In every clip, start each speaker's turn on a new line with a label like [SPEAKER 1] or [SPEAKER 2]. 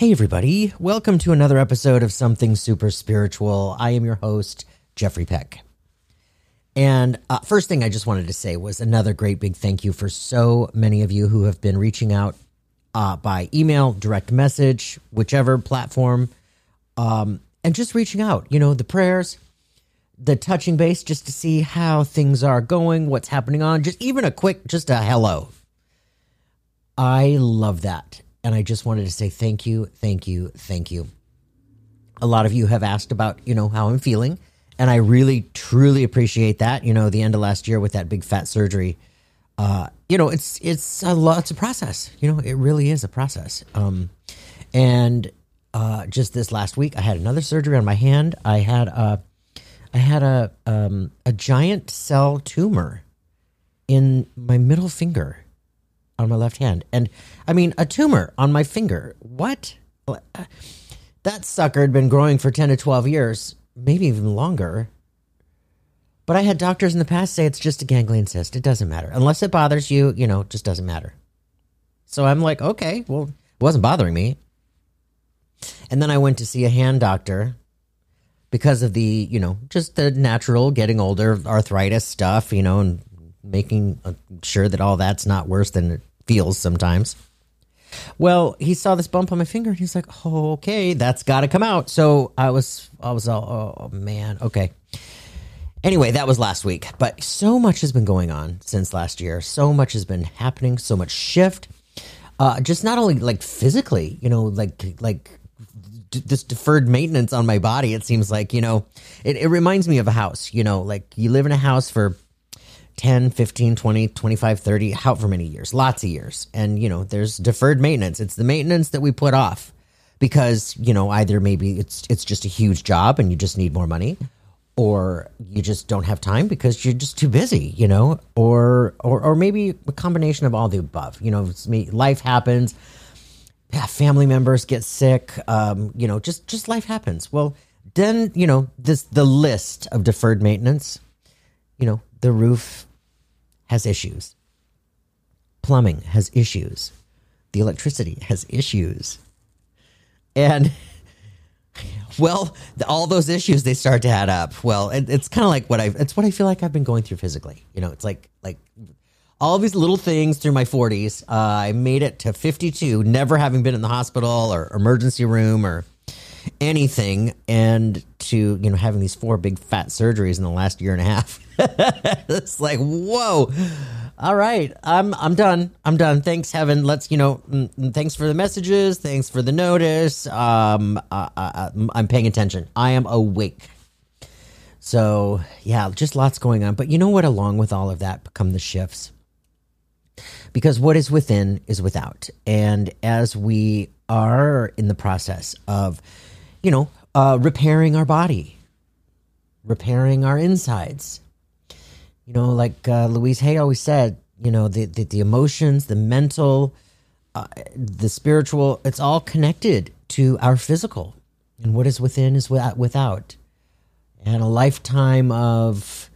[SPEAKER 1] Hey, everybody. Welcome to another episode of Something Super Spiritual. I am your host, Jeffrey Peck. And uh, first thing I just wanted to say was another great big thank you for so many of you who have been reaching out uh, by email, direct message, whichever platform, um, and just reaching out. You know, the prayers, the touching base, just to see how things are going, what's happening on, just even a quick, just a hello. I love that. And I just wanted to say thank you, thank you, thank you. A lot of you have asked about, you know, how I'm feeling. And I really, truly appreciate that. You know, the end of last year with that big fat surgery, uh, you know, it's it's a lot. It's a process. You know, it really is a process. Um, and uh, just this last week, I had another surgery on my hand. I had a, I had a um, a giant cell tumor in my middle finger on my left hand. And I mean, a tumor on my finger. What? Uh, that sucker had been growing for 10 to 12 years, maybe even longer. But I had doctors in the past say it's just a ganglion cyst. It doesn't matter. Unless it bothers you, you know, it just doesn't matter. So I'm like, okay, well, it wasn't bothering me. And then I went to see a hand doctor because of the, you know, just the natural getting older arthritis stuff, you know, and making uh, sure that all that's not worse than it feels sometimes. Well, he saw this bump on my finger and he's like, oh, "Okay, that's got to come out." So I was, I was all, "Oh man, okay." Anyway, that was last week, but so much has been going on since last year. So much has been happening. So much shift. Uh, just not only like physically, you know, like like this deferred maintenance on my body. It seems like you know, it, it reminds me of a house. You know, like you live in a house for 10, 15, 20, 25, 30, how for many years? Lots of years. And, you know, there's deferred maintenance. It's the maintenance that we put off because, you know, either maybe it's it's just a huge job and you just need more money or you just don't have time because you're just too busy, you know, or or or maybe a combination of all the above. You know, life happens, family members get sick, um, you know, just just life happens. Well, then, you know, this the list of deferred maintenance, you know, the roof has issues. Plumbing has issues. The electricity has issues. And well, all those issues they start to add up. Well, it, it's kind of like what I it's what I feel like I've been going through physically. You know, it's like like all these little things through my 40s. Uh, I made it to 52, never having been in the hospital or emergency room or anything, and to you know having these four big fat surgeries in the last year and a half. it's like, whoa. All right, I'm I'm done. I'm done. Thanks, heaven. Let's you know. Mm, mm, thanks for the messages. Thanks for the notice. Um, uh, uh, I'm paying attention. I am awake. So yeah, just lots going on. But you know what? Along with all of that, come the shifts. Because what is within is without, and as we are in the process of, you know, uh, repairing our body, repairing our insides, you know, like uh, Louise Hay always said, you know, the, the, the emotions, the mental, uh, the spiritual, it's all connected to our physical. And what is within is without. And a lifetime of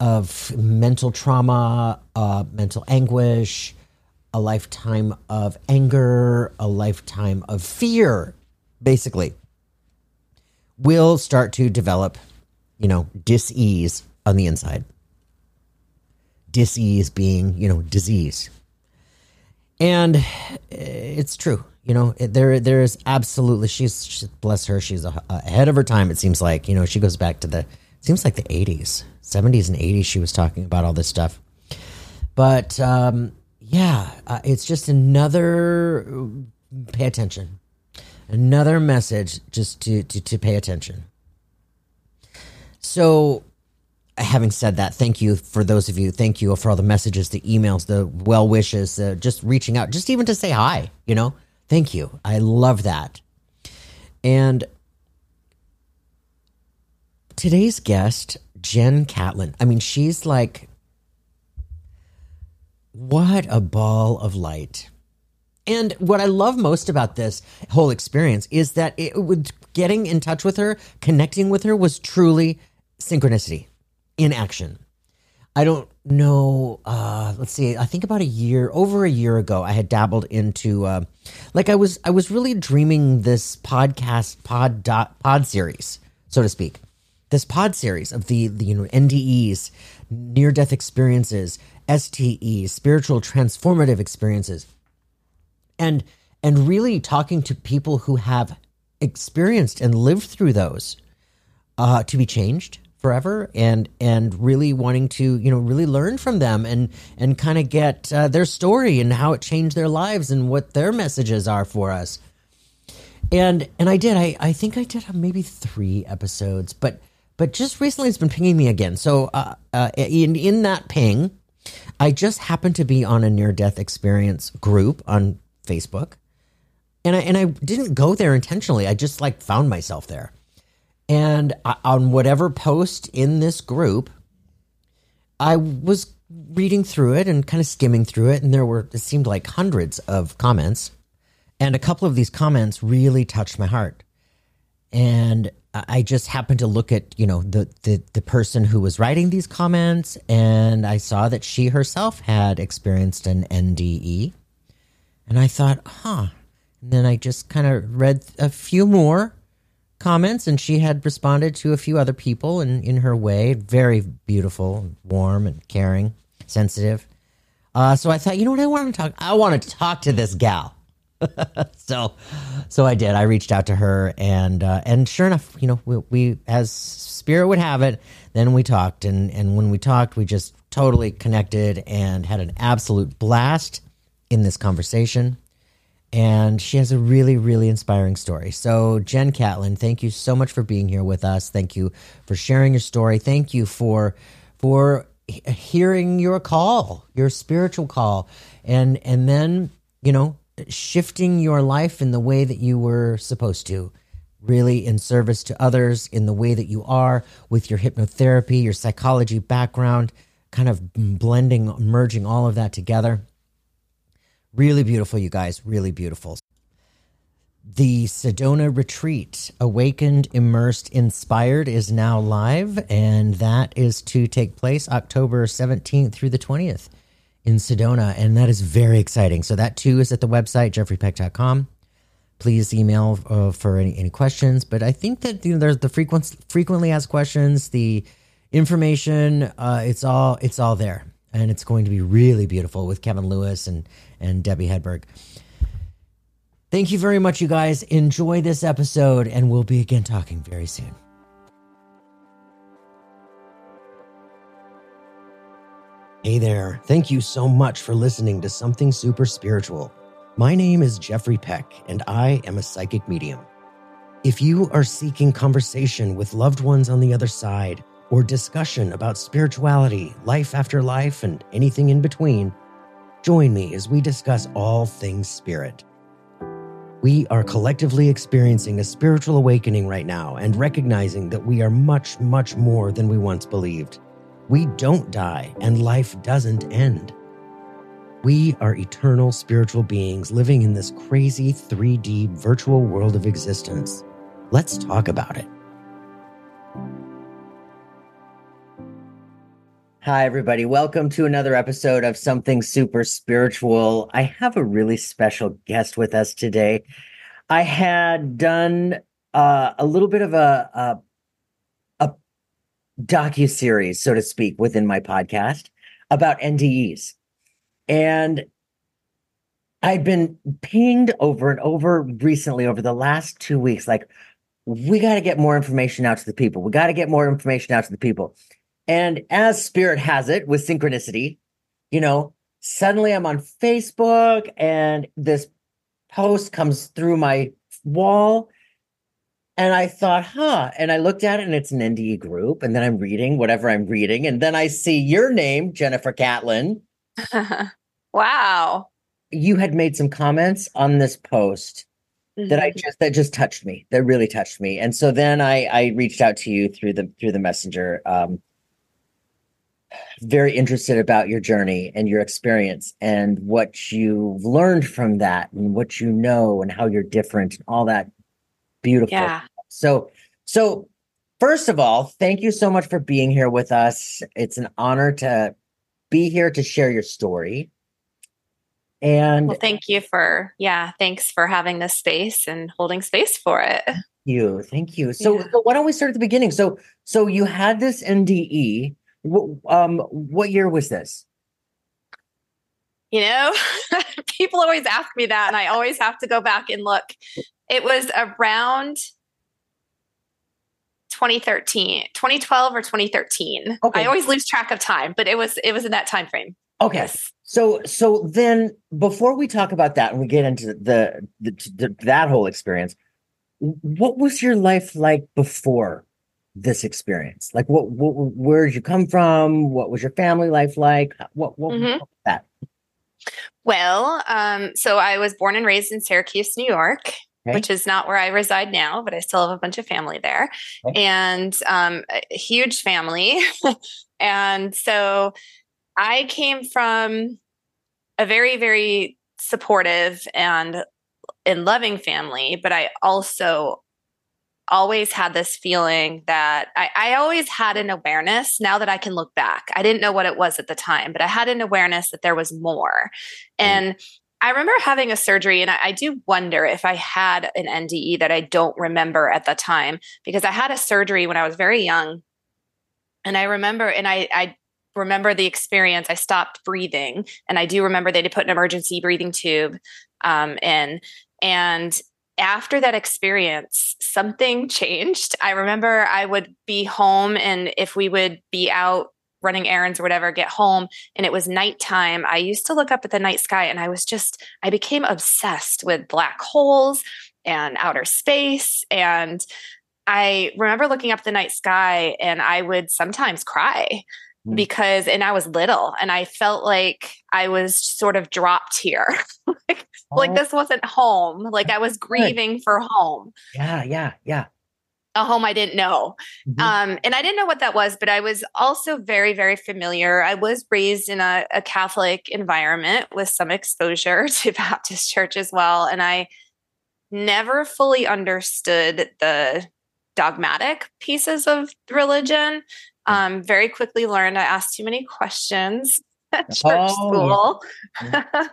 [SPEAKER 1] of mental trauma, uh, mental anguish, a lifetime of anger, a lifetime of fear, basically, will start to develop, you know, dis-ease on the inside disease being, you know, disease. And it's true. You know, there there is absolutely she's, she's bless her, she's ahead of her time it seems like. You know, she goes back to the seems like the 80s, 70s and 80s she was talking about all this stuff. But um yeah, uh, it's just another pay attention. Another message just to to, to pay attention. So having said that, thank you for those of you. Thank you for all the messages, the emails, the well wishes, uh, just reaching out, just even to say hi. You know, thank you. I love that. And today's guest, Jen Catlin. I mean, she's like, what a ball of light. And what I love most about this whole experience is that it would getting in touch with her, connecting with her was truly synchronicity in action. I don't know. Uh, let's see. I think about a year, over a year ago, I had dabbled into, uh, like, I was, I was really dreaming this podcast pod dot pod series, so to speak, this pod series of the, the you know NDEs, near death experiences, STEs, spiritual transformative experiences, and and really talking to people who have experienced and lived through those uh, to be changed forever and and really wanting to you know really learn from them and and kind of get uh, their story and how it changed their lives and what their messages are for us. And and i did i i think i did maybe three episodes but but just recently it's been pinging me again. So uh, uh in in that ping i just happened to be on a near death experience group on facebook and i and i didn't go there intentionally i just like found myself there and on whatever post in this group, I was reading through it and kind of skimming through it. And there were, it seemed like hundreds of comments. And a couple of these comments really touched my heart. And I just happened to look at, you know, the, the, the person who was writing these comments. And I saw that she herself had experienced an NDE. And I thought, huh. And then I just kind of read a few more comments, and she had responded to a few other people in, in her way. Very beautiful, warm, and caring, sensitive. Uh, so I thought, you know what, I want to talk. I want to talk to this gal. so, so I did. I reached out to her, and uh, and sure enough, you know, we, we, as spirit would have it, then we talked, and and when we talked, we just totally connected and had an absolute blast in this conversation and she has a really, really inspiring story. So, Jen Catlin, thank you so much for being here with us. Thank you for sharing your story. Thank you for for hearing your call, your spiritual call, and and then you know shifting your life in the way that you were supposed to. Really in service to others in the way that you are with your hypnotherapy, your psychology background, kind of blending, merging all of that together Really beautiful, you guys. Really beautiful. The Sedona Retreat, Awakened, Immersed, Inspired, is now live, and that is to take place October 17th through the 20th in Sedona, and that is very exciting. So, that too is at the website, jeffreypeck.com. Please email uh, for any, any questions. But I think that you know, there's the frequent, frequently asked questions, the information, uh, it's all it's all there and it's going to be really beautiful with Kevin Lewis and and Debbie Hedberg. Thank you very much, you guys. Enjoy this episode, and we'll be again talking very soon. Hey there. Thank you so much for listening to Something Super Spiritual. My name is Jeffrey Peck, and I am a psychic medium. If you are seeking conversation with loved ones on the other side, or discussion about spirituality, life after life, and anything in between, join me as we discuss all things spirit. We are collectively experiencing a spiritual awakening right now and recognizing that we are much, much more than we once believed. We don't die, and life doesn't end. We are eternal spiritual beings living in this crazy 3D virtual world of existence. Let's talk about it. Hi, everybody. Welcome to another episode of Something Super Spiritual. I have a really special guest with us today. I had done uh, a little bit of a, a, a docu series, so to speak, within my podcast about NDEs, and I've been pinged over and over recently over the last two weeks. Like, we got to get more information out to the people. We got to get more information out to the people. And as spirit has it with synchronicity, you know, suddenly I'm on Facebook and this post comes through my wall. And I thought, huh. And I looked at it and it's an NDE group. And then I'm reading whatever I'm reading. And then I see your name, Jennifer Catlin.
[SPEAKER 2] wow.
[SPEAKER 1] You had made some comments on this post mm-hmm. that I mm-hmm. just that just touched me. That really touched me. And so then I I reached out to you through the through the messenger. Um, very interested about your journey and your experience and what you've learned from that and what you know and how you're different and all that beautiful.
[SPEAKER 2] Yeah.
[SPEAKER 1] So, so first of all, thank you so much for being here with us. It's an honor to be here to share your story. And
[SPEAKER 2] well, thank you for, yeah, thanks for having this space and holding space for it.
[SPEAKER 1] Thank you. Thank you. So, yeah. so why don't we start at the beginning? So, so you had this NDE. Um, what year was this?
[SPEAKER 2] You know, people always ask me that, and I always have to go back and look. It was around 2013, 2012 or 2013. Okay. I always lose track of time, but it was it was in that time frame.
[SPEAKER 1] Okay. Yes. So so then before we talk about that and we get into the, the, the that whole experience, what was your life like before this experience? Like what, what where did you come from? What was your family life like? What what, mm-hmm. what that?
[SPEAKER 2] Well, um, so I was born and raised in Syracuse, New York, okay. which is not where I reside now, but I still have a bunch of family there okay. and um, a huge family. and so I came from a very, very supportive and and loving family, but I also always had this feeling that I, I, always had an awareness now that I can look back. I didn't know what it was at the time, but I had an awareness that there was more. Mm. And I remember having a surgery, and I, I, do wonder if I had an NDE that I don't remember at the time because I had a surgery when I was very young. And I remember, and I, I remember the experience. I stopped breathing, and I do remember they had put an emergency breathing tube um, in. And after that experience, something changed. I remember I would be home, and if we would be out running errands or whatever, get home and it was nighttime, I used to look up at the night sky and I was just, I became obsessed with black holes and outer space. And I remember looking up the night sky and I would sometimes cry mm. because, and I was little and I felt like I was sort of dropped here. like, oh. like this wasn't home. Like I was grieving for home.
[SPEAKER 1] Yeah, yeah, yeah
[SPEAKER 2] a home I didn't know. Mm-hmm. Um, and I didn't know what that was, but I was also very, very familiar. I was raised in a, a, Catholic environment with some exposure to Baptist church as well. And I never fully understood the dogmatic pieces of religion. Mm. Um, very quickly learned I asked too many questions at church oh. school.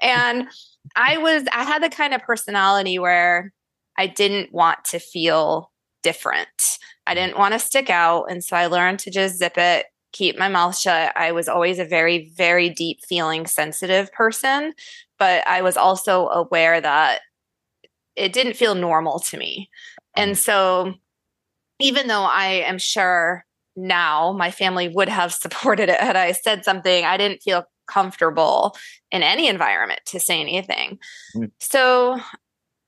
[SPEAKER 2] Mm. and I was, I had the kind of personality where I didn't want to feel different. I didn't want to stick out. And so I learned to just zip it, keep my mouth shut. I was always a very, very deep feeling sensitive person, but I was also aware that it didn't feel normal to me. And so even though I am sure now my family would have supported it had I said something, I didn't feel comfortable in any environment to say anything. Mm. So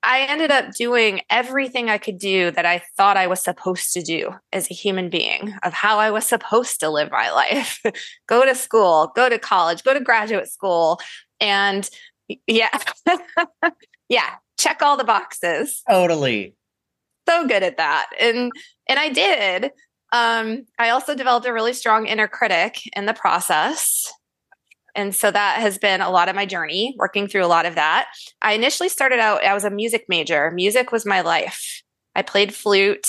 [SPEAKER 2] I ended up doing everything I could do that I thought I was supposed to do as a human being, of how I was supposed to live my life go to school, go to college, go to graduate school. And yeah, yeah, check all the boxes.
[SPEAKER 1] Totally.
[SPEAKER 2] So good at that. And and I did. Um, I also developed a really strong inner critic in the process. And so that has been a lot of my journey, working through a lot of that. I initially started out, I was a music major. Music was my life. I played flute.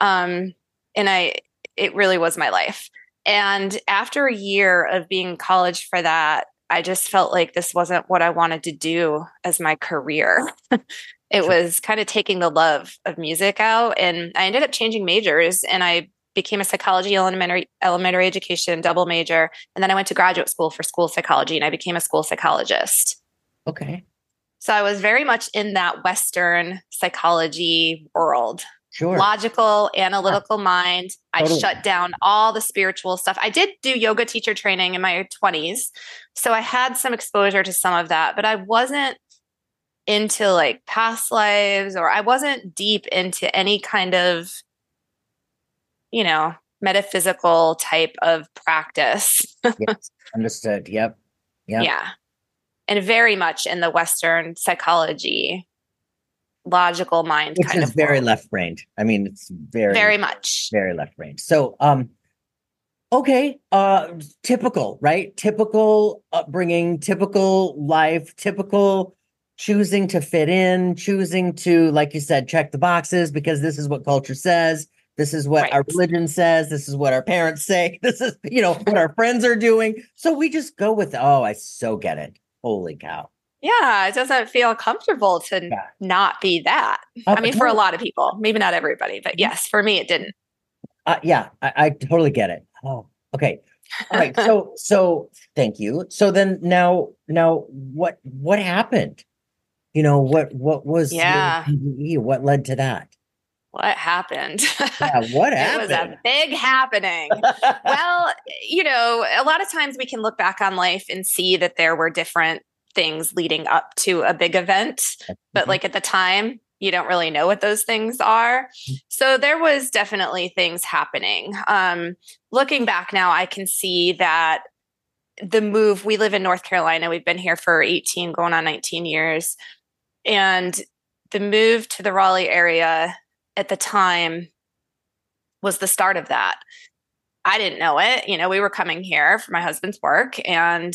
[SPEAKER 2] Um, and I, it really was my life. And after a year of being in college for that, I just felt like this wasn't what I wanted to do as my career. it was kind of taking the love of music out. And I ended up changing majors and I became a psychology elementary elementary education double major and then i went to graduate school for school psychology and i became a school psychologist.
[SPEAKER 1] Okay.
[SPEAKER 2] So i was very much in that western psychology world.
[SPEAKER 1] Sure.
[SPEAKER 2] Logical analytical yeah. mind. Totally. i shut down all the spiritual stuff. I did do yoga teacher training in my 20s so i had some exposure to some of that but i wasn't into like past lives or i wasn't deep into any kind of you know, metaphysical type of practice.
[SPEAKER 1] yes, understood. Yep.
[SPEAKER 2] Yep. Yeah. And very much in the Western psychology, logical mind
[SPEAKER 1] Which
[SPEAKER 2] kind
[SPEAKER 1] is
[SPEAKER 2] of
[SPEAKER 1] very left brained. I mean, it's very
[SPEAKER 2] very much
[SPEAKER 1] very left brained. So um okay, uh typical, right? Typical upbringing, typical life, typical choosing to fit in, choosing to, like you said, check the boxes because this is what culture says This is what right. our religion says. This is what our parents say. This is, you know, what our friends are doing. So we just go with, oh, I so get it. Holy cow.
[SPEAKER 2] Yeah, it doesn't feel comfortable to yeah. not be that. Uh, I mean, for a lot of people, maybe not everybody, but mm-hmm. yes, for me, it didn't.
[SPEAKER 1] Uh, yeah, I, I totally get it. Oh, okay. All right. So, so thank you. So then now, now what, what happened? You know, what, what was,
[SPEAKER 2] yeah,
[SPEAKER 1] what led to that?
[SPEAKER 2] What happened?
[SPEAKER 1] Yeah, what happened?
[SPEAKER 2] it was a big happening. well, you know, a lot of times we can look back on life and see that there were different things leading up to a big event, but mm-hmm. like at the time, you don't really know what those things are. Mm. So there was definitely things happening. Um, looking back now, I can see that the move, we live in North Carolina, we've been here for 18, going on 19 years. And the move to the Raleigh area at the time was the start of that. I didn't know it. You know, we were coming here for my husband's work and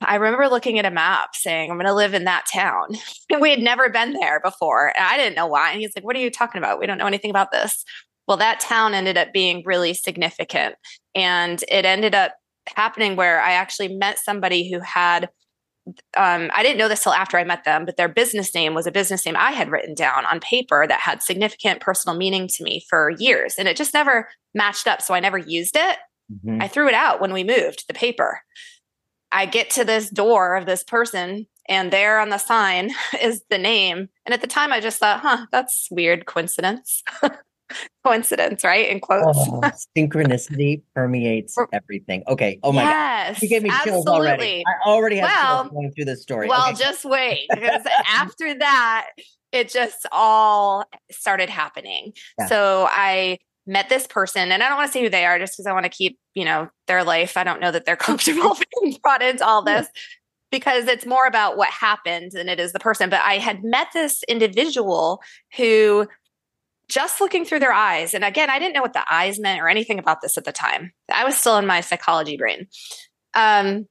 [SPEAKER 2] I remember looking at a map saying, I'm going to live in that town. And we had never been there before. And I didn't know why. And he's like, What are you talking about? We don't know anything about this. Well, that town ended up being really significant. And it ended up happening where I actually met somebody who had, um, I didn't know this till after I met them, but their business name was a business name I had written down on paper that had significant personal meaning to me for years. And it just never matched up. So I never used it. Mm-hmm. I threw it out when we moved the paper. I get to this door of this person and there on the sign is the name. And at the time I just thought, huh, that's weird coincidence. coincidence, right? In quotes. Oh,
[SPEAKER 1] synchronicity permeates everything. Okay. Oh my yes, god. You gave me chills already. I already have well, going through this story.
[SPEAKER 2] Well,
[SPEAKER 1] okay.
[SPEAKER 2] just wait. Because after that, it just all started happening. Yeah. So I met this person and I don't want to say who they are just because I want to keep, you know, their life. I don't know that they're comfortable being brought into all this because it's more about what happened than it is the person. But I had met this individual who just looking through their eyes, and again, I didn't know what the eyes meant or anything about this at the time. I was still in my psychology brain. Um,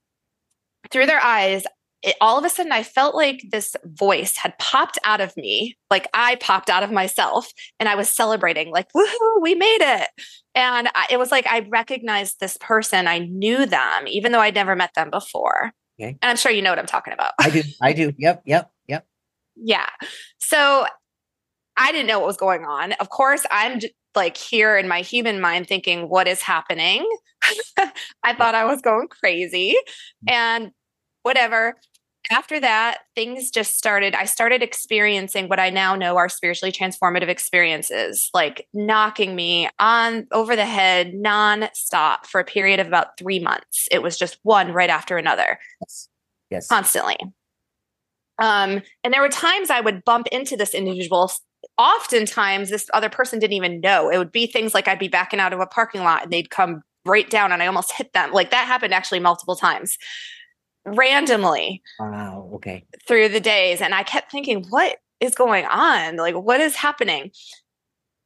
[SPEAKER 2] through their eyes, it, all of a sudden I felt like this voice had popped out of me, like I popped out of myself, and I was celebrating, like, woohoo, we made it. And I, it was like I recognized this person. I knew them, even though I'd never met them before. Okay. And I'm sure you know what I'm talking about.
[SPEAKER 1] I do. I do. Yep. Yep. Yep.
[SPEAKER 2] yeah. So I didn't know what was going on. Of course, I'm like here in my human mind thinking, what is happening? I thought I was going crazy and whatever after that, things just started. I started experiencing what I now know are spiritually transformative experiences, like knocking me on over the head nonstop for a period of about three months. It was just one right after another.
[SPEAKER 1] Yes. Yes.
[SPEAKER 2] Constantly. Um, and there were times I would bump into this individual. Oftentimes, this other person didn't even know. It would be things like I'd be backing out of a parking lot and they'd come right down and I almost hit them. Like that happened actually multiple times randomly.
[SPEAKER 1] Wow. Okay.
[SPEAKER 2] Through the days. And I kept thinking, what is going on? Like, what is happening?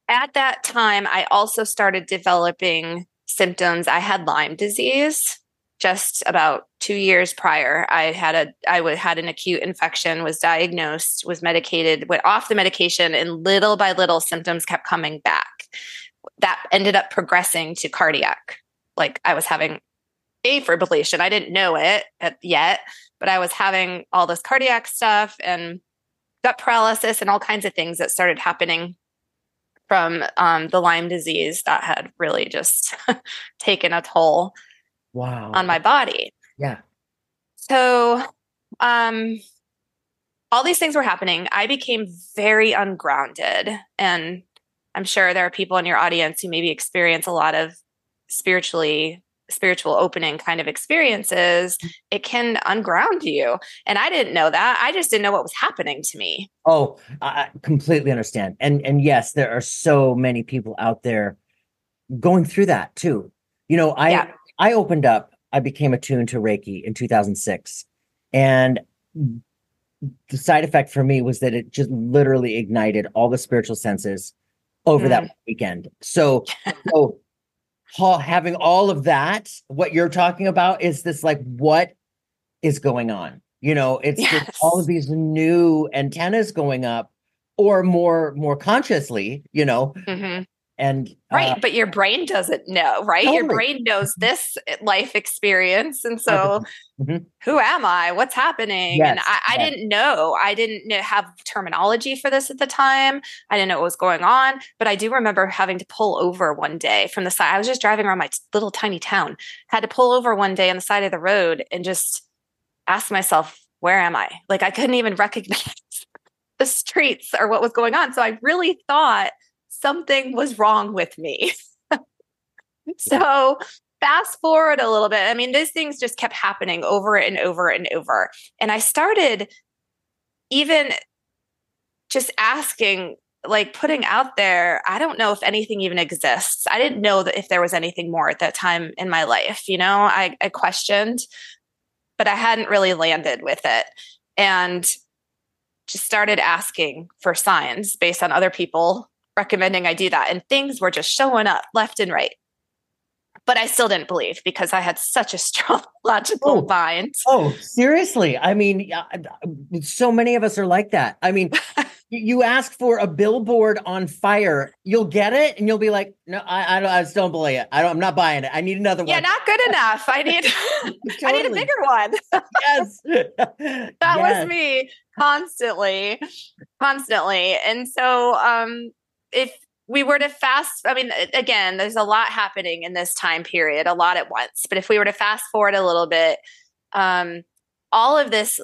[SPEAKER 2] At that time, I also started developing symptoms. I had Lyme disease just about two years prior. I had a I had an acute infection, was diagnosed, was medicated, went off the medication, and little by little symptoms kept coming back. That ended up progressing to cardiac. Like I was having fibrillation. I didn't know it yet, but I was having all this cardiac stuff and gut paralysis and all kinds of things that started happening from um, the Lyme disease that had really just taken a toll
[SPEAKER 1] wow.
[SPEAKER 2] on my body.
[SPEAKER 1] Yeah.
[SPEAKER 2] So, um, all these things were happening. I became very ungrounded. And I'm sure there are people in your audience who maybe experience a lot of spiritually spiritual opening kind of experiences, mm. it can unground you. And I didn't know that. I just didn't know what was happening to me.
[SPEAKER 1] Oh, I completely understand. And and yes, there are so many people out there going through that too. You know, I yeah. I opened up, I became attuned to Reiki in 2006. And the side effect for me was that it just literally ignited all the spiritual senses over mm. that weekend. So, so having all of that, what you're talking about is this like, what is going on? You know, it's yes. all of these new antennas going up or more more consciously you know mm-hmm. And
[SPEAKER 2] right uh, but your brain doesn't know right totally. your brain knows mm-hmm. this life experience and so mm-hmm. who am i what's happening yes. and I, I yes. didn't know i didn't have terminology for this at the time i didn't know what was going on but i do remember having to pull over one day from the side i was just driving around my little tiny town had to pull over one day on the side of the road and just ask myself where am i like i couldn't even recognize the streets or what was going on so i really thought something was wrong with me. so fast forward a little bit. I mean, these things just kept happening over and over and over. And I started even just asking, like putting out there, I don't know if anything even exists. I didn't know that if there was anything more at that time in my life. You know, I, I questioned, but I hadn't really landed with it. And just started asking for signs based on other people recommending I do that. And things were just showing up left and right. But I still didn't believe because I had such a strong logical
[SPEAKER 1] oh,
[SPEAKER 2] mind.
[SPEAKER 1] Oh, seriously. I mean, so many of us are like that. I mean, you ask for a billboard on fire, you'll get it, and you'll be like, "No, I, I don't. I just don't believe it. I don't. I'm not buying it. I need another one."
[SPEAKER 2] Yeah, not good enough. I need. totally. I need a bigger one.
[SPEAKER 1] yes,
[SPEAKER 2] that yes. was me constantly, constantly, and so um, if we were to fast i mean again there's a lot happening in this time period a lot at once but if we were to fast forward a little bit um all of this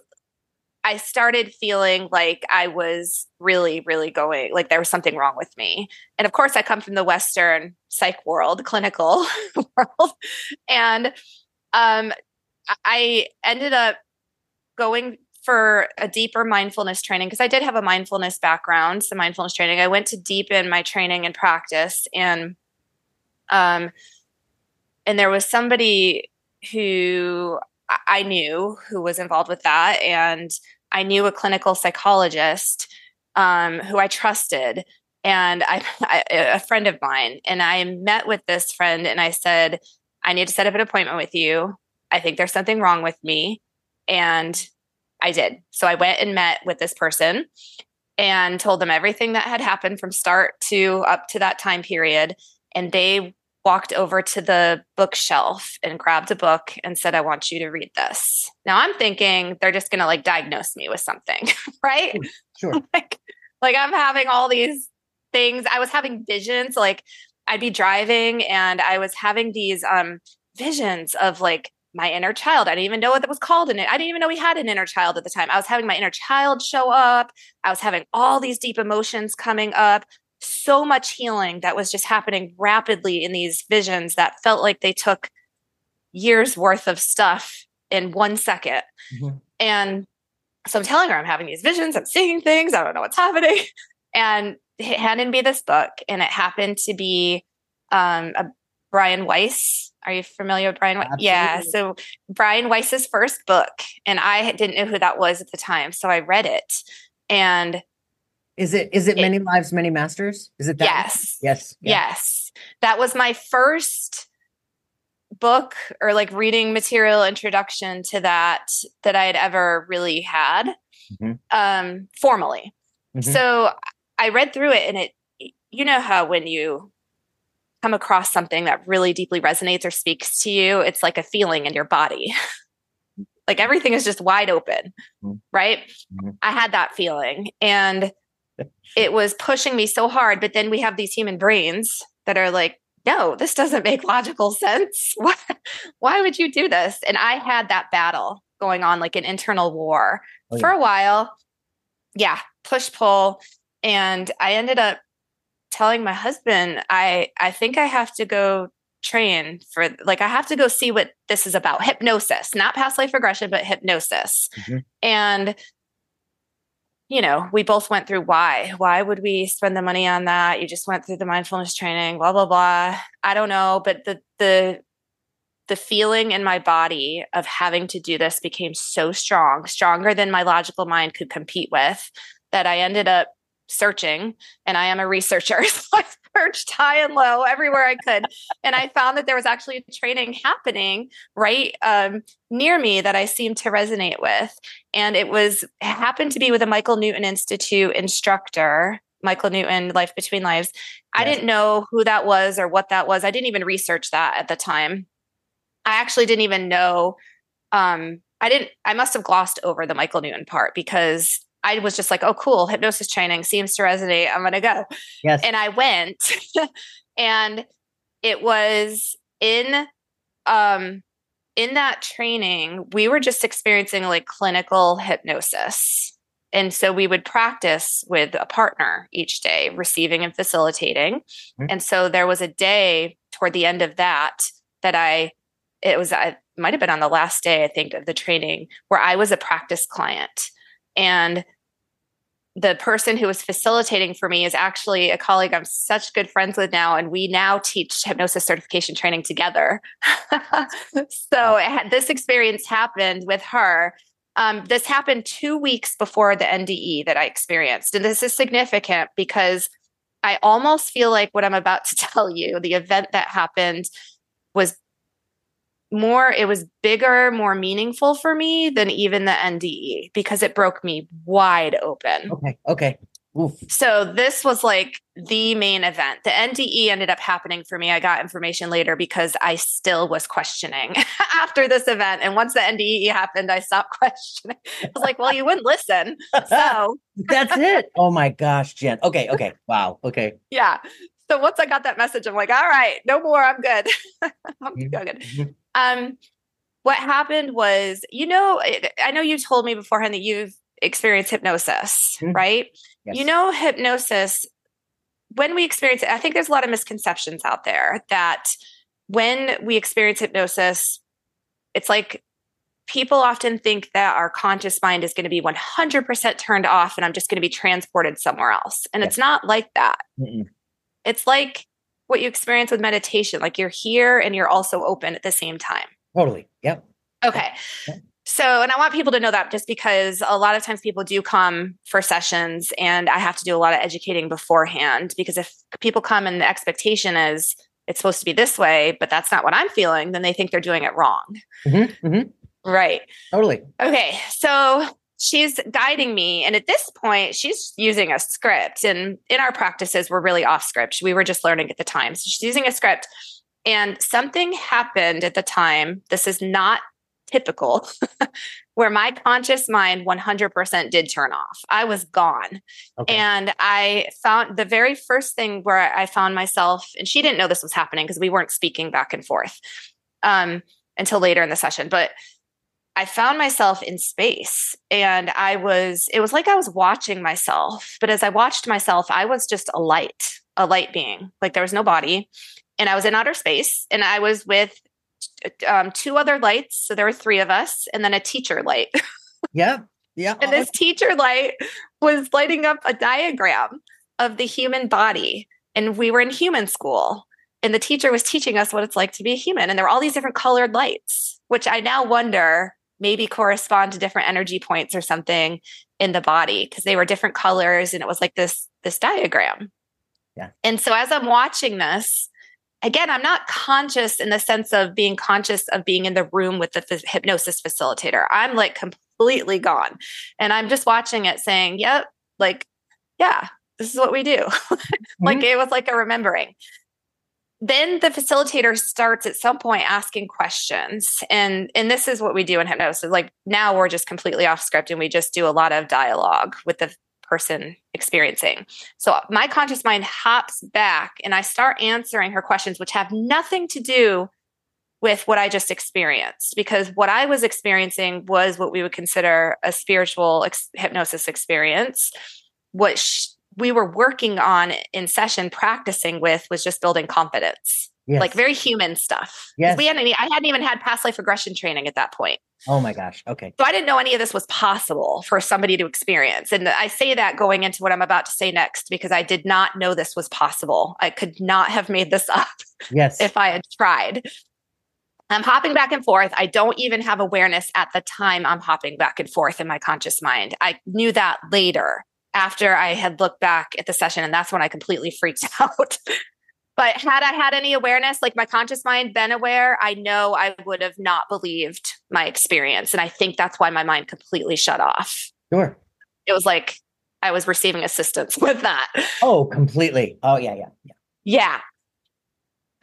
[SPEAKER 2] i started feeling like i was really really going like there was something wrong with me. And of course i come from the western psych world clinical world. And um i ended up going for a deeper mindfulness training because I did have a mindfulness background, some mindfulness training. I went to deepen my training and practice and um and there was somebody who I knew who was involved with that and I knew a clinical psychologist um, who I trusted and I, I, a friend of mine and I met with this friend and I said I need to set up an appointment with you. I think there's something wrong with me and I did. So I went and met with this person and told them everything that had happened from start to up to that time period. And they walked over to the bookshelf and grabbed a book and said, I want you to read this. Now I'm thinking they're just going to like diagnose me with something, right?
[SPEAKER 1] Sure.
[SPEAKER 2] like, like I'm having all these things. I was having visions, like I'd be driving and I was having these um visions of like my inner child. I didn't even know what that was called in it. I didn't even know we had an inner child at the time. I was having my inner child show up. I was having all these deep emotions coming up. So much healing that was just happening rapidly in these visions that felt like they took years worth of stuff in one second. mm-hmm. And so I'm telling her I'm having these visions, I'm seeing things, I don't know what's happening. And it handed me this book, and it happened to be um, a Brian Weiss are you familiar with Brian? Absolutely. Yeah. So Brian Weiss's first book, and I didn't know who that was at the time, so I read it. And
[SPEAKER 1] is it is it, it Many Lives, Many Masters? Is it that?
[SPEAKER 2] Yes.
[SPEAKER 1] Yes.
[SPEAKER 2] Yeah. Yes. That was my first book or like reading material introduction to that that I had ever really had mm-hmm. um formally. Mm-hmm. So I read through it and it you know how when you come across something that really deeply resonates or speaks to you, it's like a feeling in your body. like everything is just wide open, mm-hmm. right? Mm-hmm. I had that feeling and it was pushing me so hard. But then we have these human brains that are like, no, this doesn't make logical sense. Why, why would you do this? And I had that battle going on, like an internal war oh, yeah. for a while. Yeah, push pull. And I ended up telling my husband, I I think I have to go train for like I have to go see what this is about. Hypnosis, not past life regression, but hypnosis. Mm-hmm. And you know, we both went through why. Why would we spend the money on that? You just went through the mindfulness training, blah blah blah. I don't know, but the the the feeling in my body of having to do this became so strong, stronger than my logical mind could compete with, that I ended up searching and I am a researcher. So I searched high and low everywhere I could. and I found that there was actually a training happening right um, near me that I seemed to resonate with. And it was happened to be with a Michael Newton Institute instructor Michael Newton, Life Between Lives. Yes. I didn't know who that was or what that was. I didn't even research that at the time. I actually didn't even know. Um, I didn't, I must have glossed over the Michael Newton part because I was just like, oh, cool, hypnosis training seems to resonate. I'm going to go. Yes. And I went and it was in, um, in that training, we were just experiencing like clinical hypnosis. And so we would practice with a partner each day, receiving and facilitating. Mm-hmm. And so there was a day toward the end of that that I, it was, I might have been on the last day, I think, of the training where I was a practice client. And the person who was facilitating for me is actually a colleague I'm such good friends with now, and we now teach hypnosis certification training together. so had, this experience happened with her um, this happened two weeks before the NDE that I experienced. And this is significant because I almost feel like what I'm about to tell you, the event that happened was more, it was bigger, more meaningful for me than even the NDE because it broke me wide open.
[SPEAKER 1] Okay. Okay.
[SPEAKER 2] Oof. So this was like the main event. The NDE ended up happening for me. I got information later because I still was questioning after this event. And once the NDE happened, I stopped questioning. I was like, well, you wouldn't listen. So
[SPEAKER 1] that's it. Oh my gosh, Jen. Okay. Okay. Wow. Okay.
[SPEAKER 2] Yeah. So once I got that message, I'm like, all right, no more. I'm good. I'm mm-hmm. good. Um, what happened was, you know, I know you told me beforehand that you've experienced hypnosis, mm-hmm. right? Yes. You know, hypnosis, when we experience it, I think there's a lot of misconceptions out there that when we experience hypnosis, it's like people often think that our conscious mind is going to be 100% turned off and I'm just going to be transported somewhere else. And yes. it's not like that. Mm-mm. It's like what you experience with meditation, like you're here and you're also open at the same time.
[SPEAKER 1] Totally. Yep.
[SPEAKER 2] Okay. Yep. So, and I want people to know that just because a lot of times people do come for sessions and I have to do a lot of educating beforehand because if people come and the expectation is it's supposed to be this way, but that's not what I'm feeling, then they think they're doing it wrong. Mm-hmm, mm-hmm. Right.
[SPEAKER 1] Totally.
[SPEAKER 2] Okay. So she's guiding me. And at this point, she's using a script. And in our practices, we're really off script. We were just learning at the time. So she's using a script. And something happened at the time. This is not typical where my conscious mind 100% did turn off. I was gone. Okay. And I found the very first thing where I found myself, and she didn't know this was happening because we weren't speaking back and forth um, until later in the session. But I found myself in space and I was, it was like I was watching myself. But as I watched myself, I was just a light, a light being. Like there was no body. And I was in outer space and I was with um, two other lights. So there were three of us, and then a teacher light.
[SPEAKER 1] yeah. Yeah.
[SPEAKER 2] and this teacher light was lighting up a diagram of the human body. And we were in human school. And the teacher was teaching us what it's like to be a human. And there were all these different colored lights, which I now wonder maybe correspond to different energy points or something in the body because they were different colors and it was like this this diagram. Yeah. And so as I'm watching this, again, I'm not conscious in the sense of being conscious of being in the room with the hypnosis facilitator. I'm like completely gone. And I'm just watching it saying, yep, like, yeah, this is what we do. like mm-hmm. it was like a remembering. Then the facilitator starts at some point asking questions. And and this is what we do in hypnosis. Like now we're just completely off script and we just do a lot of dialogue with the person experiencing. So my conscious mind hops back and I start answering her questions, which have nothing to do with what I just experienced, because what I was experiencing was what we would consider a spiritual ex- hypnosis experience. What we were working on in session practicing with was just building confidence. Yes. Like very human stuff. Yes. We hadn't any, I hadn't even had past life regression training at that point.
[SPEAKER 1] Oh my gosh. Okay.
[SPEAKER 2] So I didn't know any of this was possible for somebody to experience. And I say that going into what I'm about to say next because I did not know this was possible. I could not have made this up.
[SPEAKER 1] Yes.
[SPEAKER 2] if I had tried. I'm hopping back and forth. I don't even have awareness at the time I'm hopping back and forth in my conscious mind. I knew that later after I had looked back at the session. And that's when I completely freaked out but had I had any awareness, like my conscious mind been aware, I know I would have not believed my experience. And I think that's why my mind completely shut off.
[SPEAKER 1] Sure.
[SPEAKER 2] It was like, I was receiving assistance with that.
[SPEAKER 1] Oh, completely. Oh, yeah, yeah,
[SPEAKER 2] yeah. Yeah.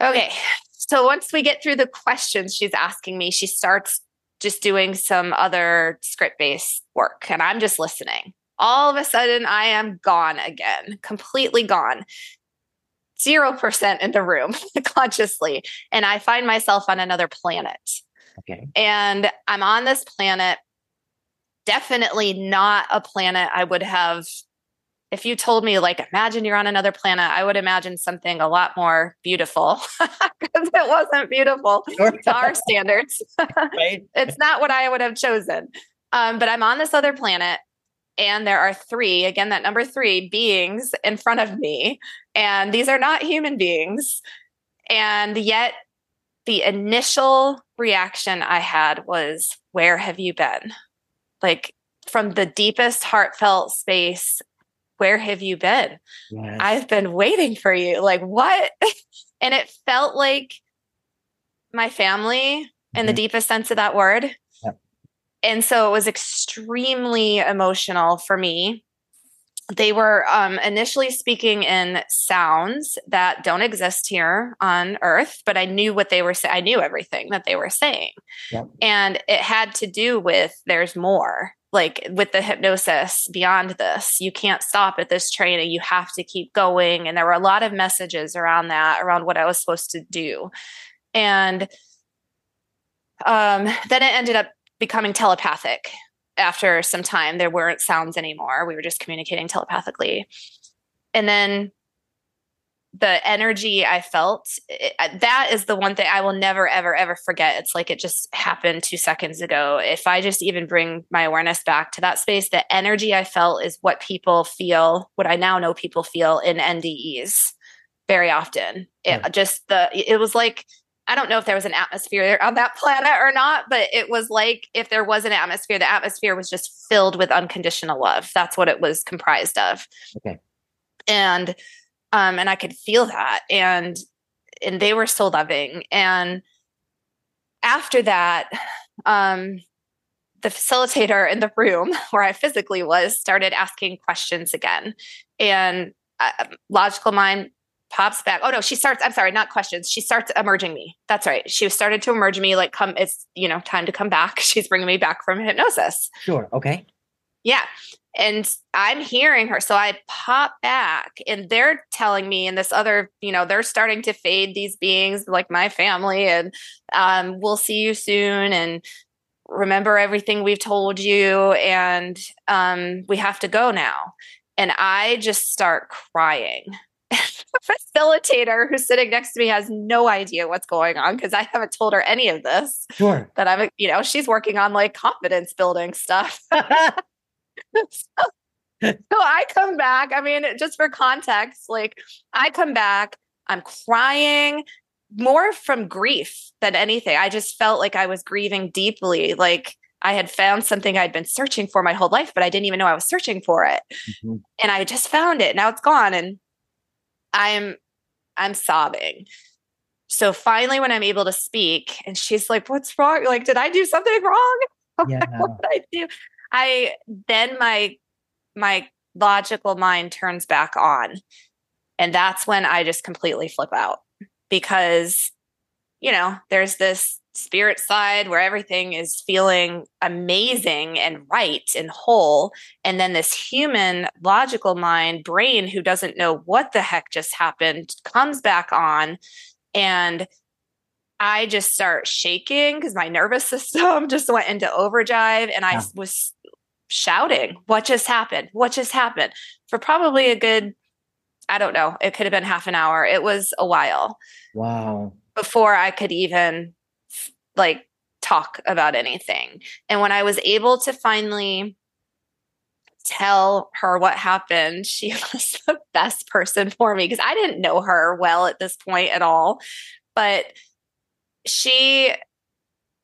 [SPEAKER 2] Okay. So once we get through the questions she's asking me, she starts just doing some other script based work, and I'm just listening. All of a sudden, I am gone again, completely gone. 0% in the room consciously. And I find myself on another planet.
[SPEAKER 1] Okay.
[SPEAKER 2] And I'm on this planet, definitely not a planet I would have. If you told me, like, imagine you're on another planet, I would imagine something a lot more beautiful because it wasn't beautiful to our standards. right. it's not what I would have chosen. Um, but I'm on this other planet and there are three, again, that number three beings in front of me. And these are not human beings. And yet, the initial reaction I had was, Where have you been? Like, from the deepest heartfelt space, where have you been? Yes. I've been waiting for you. Like, what? and it felt like my family in mm-hmm. the deepest sense of that word and so it was extremely emotional for me. They were um, initially speaking in sounds that don't exist here on earth but i knew what they were saying i knew everything that they were saying. Yep. and it had to do with there's more. Like with the hypnosis beyond this you can't stop at this training you have to keep going. And there were a lot of messages around that around what i was supposed to do. And um, then it ended up becoming telepathic after some time. There weren't sounds anymore. We were just communicating telepathically. And then the energy I felt, it, that is the one thing I will never, ever, ever forget. It's like it just happened two seconds ago. If I just even bring my awareness back to that space, the energy I felt is what people feel, what I now know people feel in NDEs very often. It hmm. just the, it was like, I don't know if there was an atmosphere on that planet or not, but it was like if there was an atmosphere, the atmosphere was just filled with unconditional love. That's what it was comprised of.
[SPEAKER 1] Okay.
[SPEAKER 2] And um and I could feel that and and they were so loving and after that um the facilitator in the room where I physically was started asking questions again and uh, logical mind pops back. Oh no, she starts. I'm sorry, not questions. She starts emerging me. That's right. She started to emerge me. Like, come, it's you know time to come back. She's bringing me back from hypnosis.
[SPEAKER 1] Sure. Okay.
[SPEAKER 2] Yeah. And I'm hearing her. So I pop back and they're telling me, and this other, you know, they're starting to fade these beings like my family, and um, we'll see you soon. And remember everything we've told you. And um, we have to go now. And I just start crying facilitator who's sitting next to me has no idea what's going on because I haven't told her any of this.
[SPEAKER 1] Sure.
[SPEAKER 2] That I'm, you know, she's working on like confidence building stuff. so, so I come back. I mean, just for context, like I come back, I'm crying more from grief than anything. I just felt like I was grieving deeply. Like, I had found something I'd been searching for my whole life, but I didn't even know I was searching for it. Mm-hmm. And I just found it. Now it's gone. And I'm I'm sobbing. So finally when I'm able to speak and she's like, "What's wrong? Like did I do something wrong?" Yeah. what did I do? I then my my logical mind turns back on. And that's when I just completely flip out because you know, there's this spirit side where everything is feeling amazing and right and whole. And then this human logical mind, brain, who doesn't know what the heck just happened, comes back on. And I just start shaking because my nervous system just went into overdrive. And I yeah. was shouting, What just happened? What just happened? For probably a good, I don't know, it could have been half an hour. It was a while.
[SPEAKER 1] Wow.
[SPEAKER 2] Before I could even like talk about anything. And when I was able to finally tell her what happened, she was the best person for me because I didn't know her well at this point at all. But she,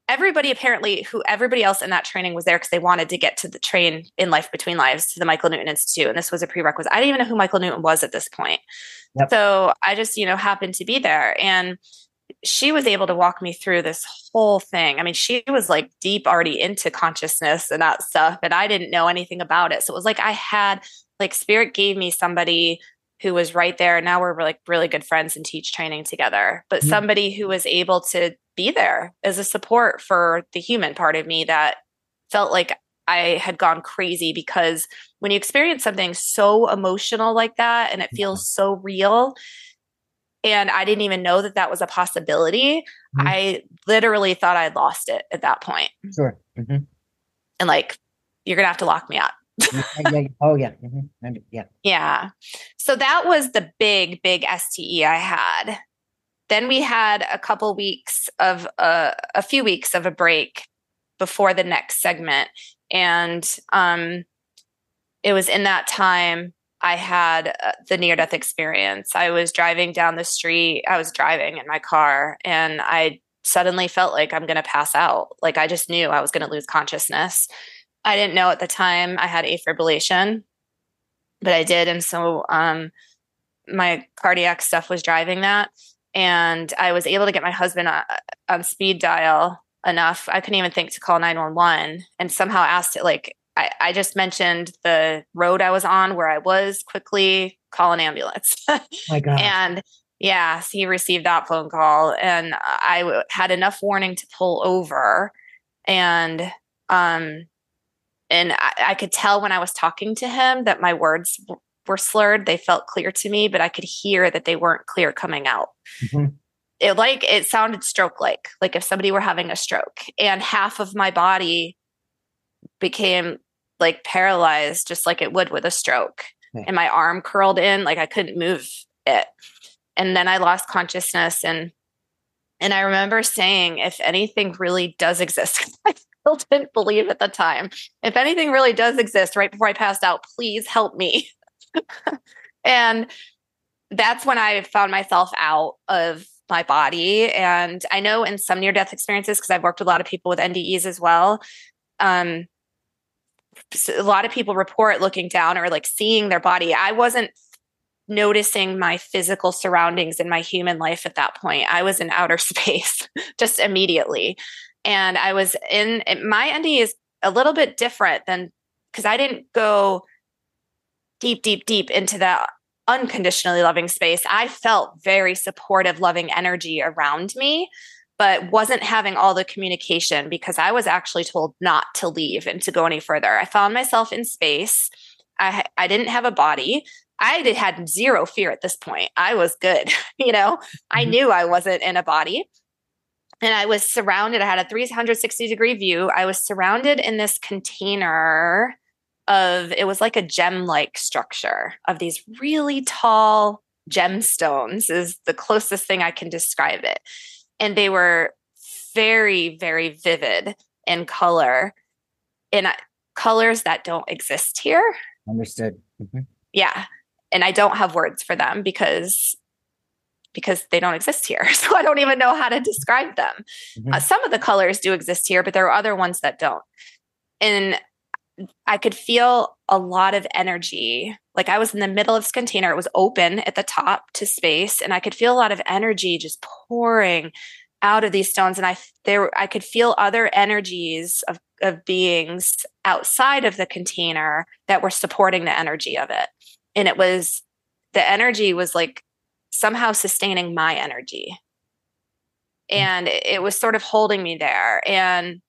[SPEAKER 2] everybody apparently, who everybody else in that training was there because they wanted to get to the train in Life Between Lives to the Michael Newton Institute. And this was a prerequisite. I didn't even know who Michael Newton was at this point. Yep. So I just, you know, happened to be there. And she was able to walk me through this whole thing. I mean, she was like deep already into consciousness and that stuff, and I didn't know anything about it. So it was like I had like spirit gave me somebody who was right there. and Now we're like really good friends and teach training together, but mm-hmm. somebody who was able to be there as a support for the human part of me that felt like I had gone crazy because when you experience something so emotional like that and it feels so real, and I didn't even know that that was a possibility. Mm-hmm. I literally thought I'd lost it at that point.
[SPEAKER 1] Sure. Mm-hmm.
[SPEAKER 2] And like, you're gonna have to lock me up.
[SPEAKER 1] oh yeah, mm-hmm. yeah,
[SPEAKER 2] yeah. So that was the big, big STE I had. Then we had a couple weeks of uh, a few weeks of a break before the next segment, and um, it was in that time I had uh, the near death experience. I was driving down the street. I was driving in my car, and I suddenly felt like I'm going to pass out. Like I just knew I was going to lose consciousness. I didn't know at the time I had afibrillation, but I did. And so um, my cardiac stuff was driving that. And I was able to get my husband on, uh, on speed dial enough. I couldn't even think to call 911 and somehow asked it, like, I, I just mentioned the road I was on where I was quickly call an ambulance.
[SPEAKER 1] my God.
[SPEAKER 2] And yeah, he received that phone call and I had enough warning to pull over and um and I, I, could tell when I was talking to him that my words were slurred. They felt clear to me, but I could hear that they weren't clear coming out. Mm-hmm. It like it sounded stroke like, like if somebody were having a stroke, and half of my body became like paralyzed, just like it would with a stroke, yeah. and my arm curled in, like I couldn't move it. And then I lost consciousness and and I remember saying, if anything really does exist, I still didn't believe at the time. If anything really does exist right before I passed out, please help me. and that's when I found myself out of my body. And I know in some near death experiences, because I've worked with a lot of people with NDEs as well, um, a lot of people report looking down or like seeing their body. I wasn't noticing my physical surroundings in my human life at that point. I was in outer space just immediately and I was in my NDE is a little bit different than because I didn't go deep, deep, deep into that unconditionally loving space. I felt very supportive, loving energy around me, but wasn't having all the communication because I was actually told not to leave and to go any further. I found myself in space. I I didn't have a body. I did, had zero fear at this point. I was good. you know, mm-hmm. I knew I wasn't in a body and I was surrounded. I had a 360 degree view. I was surrounded in this container of, it was like a gem like structure of these really tall gemstones, is the closest thing I can describe it. And they were very, very vivid in color, in colors that don't exist here.
[SPEAKER 1] Understood. Mm-hmm.
[SPEAKER 2] Yeah. And I don't have words for them because because they don't exist here. So I don't even know how to describe them. Mm-hmm. Uh, some of the colors do exist here, but there are other ones that don't. And I could feel a lot of energy. Like I was in the middle of this container, it was open at the top to space, and I could feel a lot of energy just pouring out of these stones. And I there I could feel other energies of, of beings outside of the container that were supporting the energy of it. And it was the energy was like somehow sustaining my energy. Mm. And it was sort of holding me there. And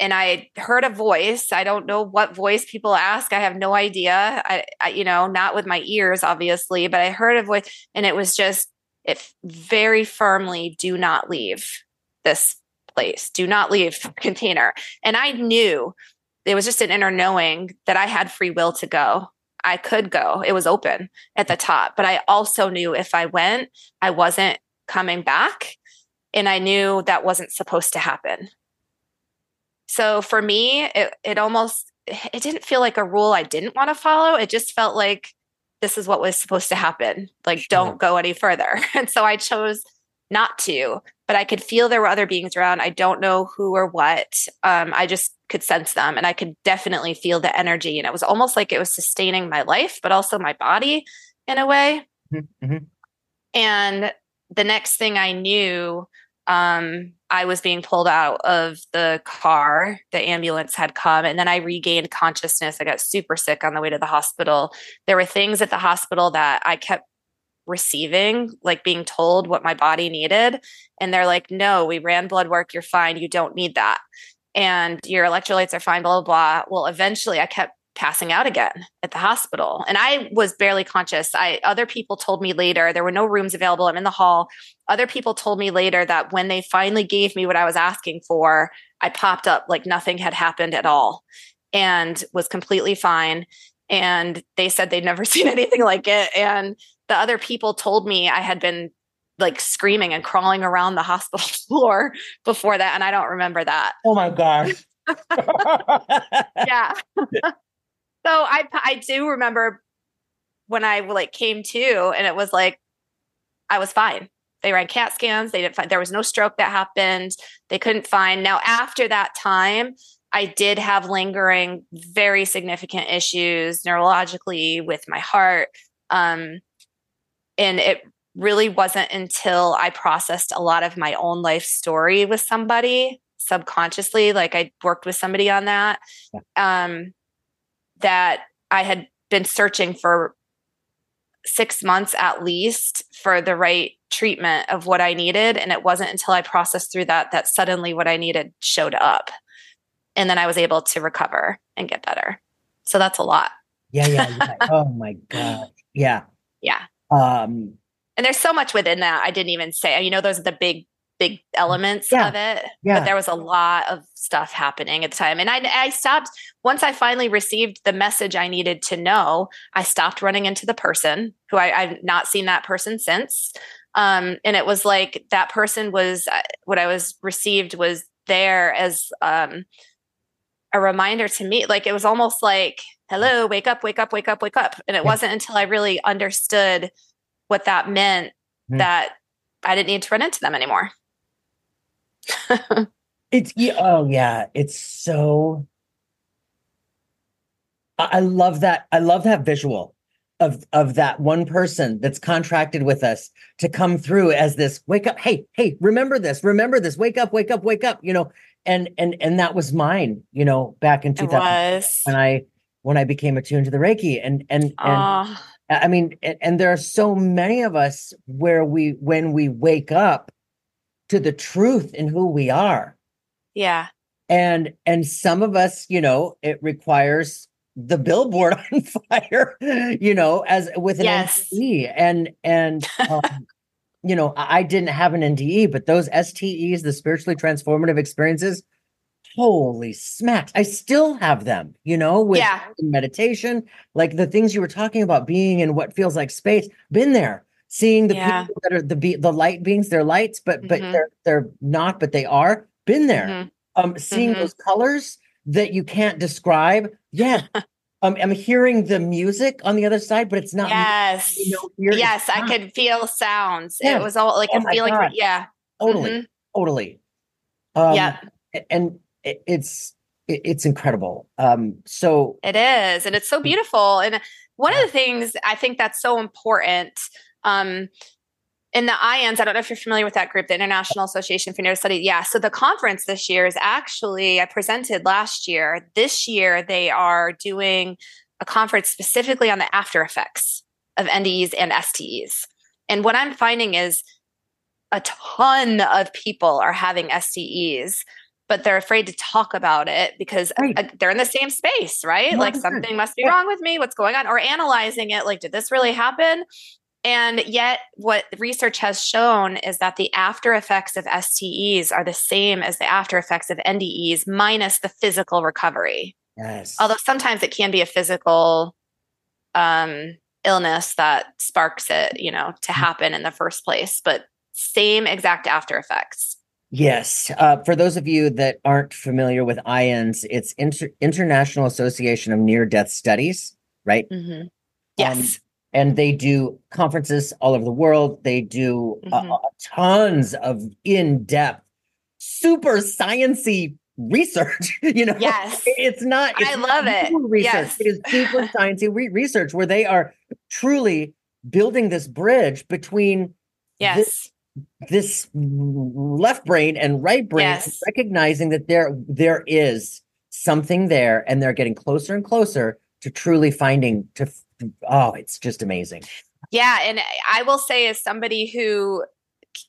[SPEAKER 2] and I heard a voice. I don't know what voice people ask. I have no idea. I, I, you know, not with my ears, obviously, but I heard a voice, and it was just it very firmly, do not leave this place. Do not leave container. And I knew it was just an inner knowing that I had free will to go. I could go. It was open at the top. But I also knew if I went, I wasn't coming back. And I knew that wasn't supposed to happen. So for me, it, it almost it didn't feel like a rule I didn't want to follow. It just felt like this is what was supposed to happen. Like, sure. don't go any further. And so I chose not to, but I could feel there were other beings around. I don't know who or what. Um, I just could sense them and I could definitely feel the energy. And it was almost like it was sustaining my life, but also my body in a way. Mm-hmm. mm-hmm. And the next thing I knew, um, I was being pulled out of the car. The ambulance had come, and then I regained consciousness. I got super sick on the way to the hospital. There were things at the hospital that I kept receiving, like being told what my body needed. And they're like, no, we ran blood work. You're fine. You don't need that. And your electrolytes are fine, blah, blah, blah. Well, eventually I kept passing out again at the hospital. And i was barely conscious. I other people told me later there were no rooms available. I'm in the hall. Other people told me later that when they finally gave me what i was asking for i popped up like nothing had happened at all and was completely fine. And they said they'd never seen anything like it. And the other people told me i had been like screaming and crawling around the hospital floor before that. And i don't remember that.
[SPEAKER 1] Oh my gosh.
[SPEAKER 2] Yeah so I I do remember when I like came to and it was like I was fine. They ran CAT scans. They didn't find there was no stroke that happened. They couldn't find. Now after that time, I did have lingering, very significant issues neurologically with my heart. Um, and it really wasn't until I processed a lot of my own life story with somebody subconsciously, like I worked with somebody on that, um, that I had been searching for six months at least for the right treatment of what I needed. And it wasn't until I processed through that that suddenly what I needed showed up. And then I was able to recover and get better. So that's a lot.
[SPEAKER 1] Yeah, yeah, yeah. oh my God. Yeah.
[SPEAKER 2] Yeah.
[SPEAKER 1] Um,
[SPEAKER 2] and there's so much within that I didn't even say. You know, those are the big big elements
[SPEAKER 1] yeah.
[SPEAKER 2] of it.
[SPEAKER 1] Yeah.
[SPEAKER 2] But there was a lot of stuff happening at the time. And I, I stopped, once I finally received the message I needed to know, I stopped running into the person who I, I've not seen that person since. Um, and it was like that person was uh, what I was received was there as um, a reminder to me. Like it was almost like, hello, wake up, wake up, wake up, wake up. And it yeah. wasn't until I really understood what that meant mm-hmm. that I didn't need to run into them anymore.
[SPEAKER 1] it's oh yeah, it's so. I love that. I love that visual of of that one person that's contracted with us to come through as this wake up hey hey remember this remember this wake up wake up wake up you know and and and that was mine you know back in 2000 when i when i became attuned to the reiki and and and oh. i mean and, and there are so many of us where we when we wake up to the truth in who we are.
[SPEAKER 2] Yeah.
[SPEAKER 1] And and some of us, you know, it requires the billboard on fire, you know, as with an yes. NDE. And and um, you know, I didn't have an NDE, but those STEs, the spiritually transformative experiences, holy smacks. I still have them, you know, with yeah. meditation, like the things you were talking about being in what feels like space, been there seeing the yeah. people that are the be- the light beings, they're lights, but but mm-hmm. they're they're not, but they are. Been there. Mm-hmm. Um, seeing mm-hmm. those colors that you can't describe. Yeah. um, I'm hearing the music on the other side, but it's not.
[SPEAKER 2] Yes. You know, yes, I could feel sounds. Yeah. It was all like oh a feeling. God. Yeah.
[SPEAKER 1] Totally. Mm-hmm. Totally. Um, yeah. And it's it's incredible. Um, so
[SPEAKER 2] it is, and it's so beautiful. And one of the things I think that's so important um, in the IANDS, I don't know if you're familiar with that group, the International Association for Study. Yeah. So the conference this year is actually, I presented last year. This year, they are doing a conference specifically on the after effects of NDEs and STEs. And what I'm finding is a ton of people are having STEs, but they're afraid to talk about it because right. uh, they're in the same space, right? 100%. Like something must be wrong with me. What's going on? Or analyzing it like, did this really happen? And yet, what research has shown is that the after effects of STEs are the same as the after effects of NDEs minus the physical recovery.
[SPEAKER 1] Yes.
[SPEAKER 2] Although sometimes it can be a physical um, illness that sparks it, you know, to mm. happen in the first place, but same exact after effects.
[SPEAKER 1] Yes. Uh, for those of you that aren't familiar with IANDS, it's Inter- International Association of Near Death Studies, right?
[SPEAKER 2] Mm-hmm. Yes. Um,
[SPEAKER 1] and they do conferences all over the world. They do uh, mm-hmm. uh, tons of in-depth, super sciency research. you know,
[SPEAKER 2] yes,
[SPEAKER 1] it's not. It's
[SPEAKER 2] I love it.
[SPEAKER 1] Research. Yes. It is super sciency re- research where they are truly building this bridge between
[SPEAKER 2] yes
[SPEAKER 1] this left brain and right brain
[SPEAKER 2] Yes.
[SPEAKER 1] recognizing that there there is something there and they're getting closer and closer to truly finding to oh it's just amazing
[SPEAKER 2] Yeah. And I will say, as somebody who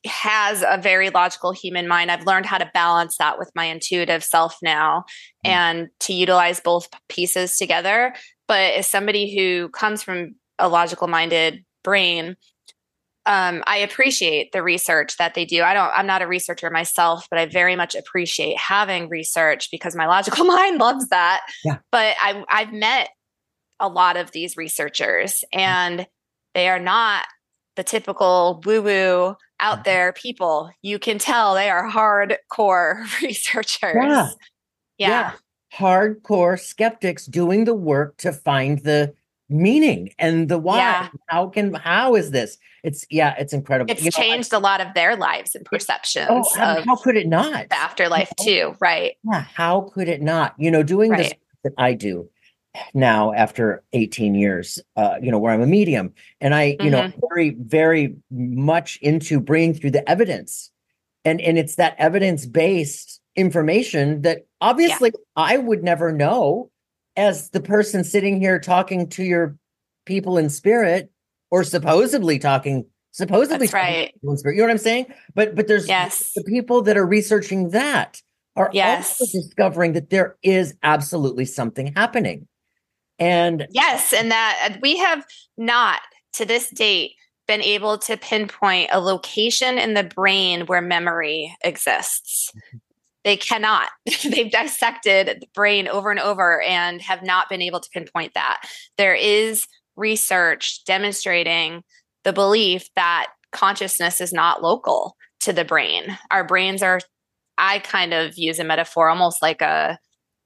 [SPEAKER 2] has a very logical human mind, I've learned how to balance that with my intuitive self now
[SPEAKER 1] Mm.
[SPEAKER 2] and to utilize both pieces together. But as somebody who comes from a logical minded brain, um, I appreciate the research that they do. I don't, I'm not a researcher myself, but I very much appreciate having research because my logical mind loves that.
[SPEAKER 1] Yeah.
[SPEAKER 2] But I, I've met a lot of these researchers and they are not the typical woo woo out mm-hmm. there people. You can tell they are hardcore researchers.
[SPEAKER 1] Yeah.
[SPEAKER 2] Yeah.
[SPEAKER 1] hardcore skeptics doing the work to find the meaning and the why
[SPEAKER 2] Yeah.
[SPEAKER 1] how can how is this it's yeah it's incredible
[SPEAKER 2] It's
[SPEAKER 1] You know, I-
[SPEAKER 2] changed a lot of their lives and oh, perceptions
[SPEAKER 1] oh how,
[SPEAKER 2] of
[SPEAKER 1] how could it not
[SPEAKER 2] the afterlife too. Right.
[SPEAKER 1] Yeah, how could it not? You know, doing this that I do now after 18 years, uh, you know, where I'm a medium and I, you know, very, very much into bringing through the evidence. And and it's that evidence-based information that obviously I would never know as the person sitting here talking to your people in spirit or supposedly talking supposedly
[SPEAKER 2] That's
[SPEAKER 1] talking
[SPEAKER 2] right.
[SPEAKER 1] people in spirit. You know what I'm saying? But but there's
[SPEAKER 2] Yes.
[SPEAKER 1] the people that are researching that are
[SPEAKER 2] Yes.
[SPEAKER 1] also discovering that there is absolutely something happening. And
[SPEAKER 2] Yes, and that we have not to this date been able to pinpoint a location in the brain where memory exists. They cannot. They've dissected the brain over and over and have not been able to pinpoint that. There is research demonstrating the belief that consciousness is not local to the brain. Our brains are, I kind of use a metaphor almost like a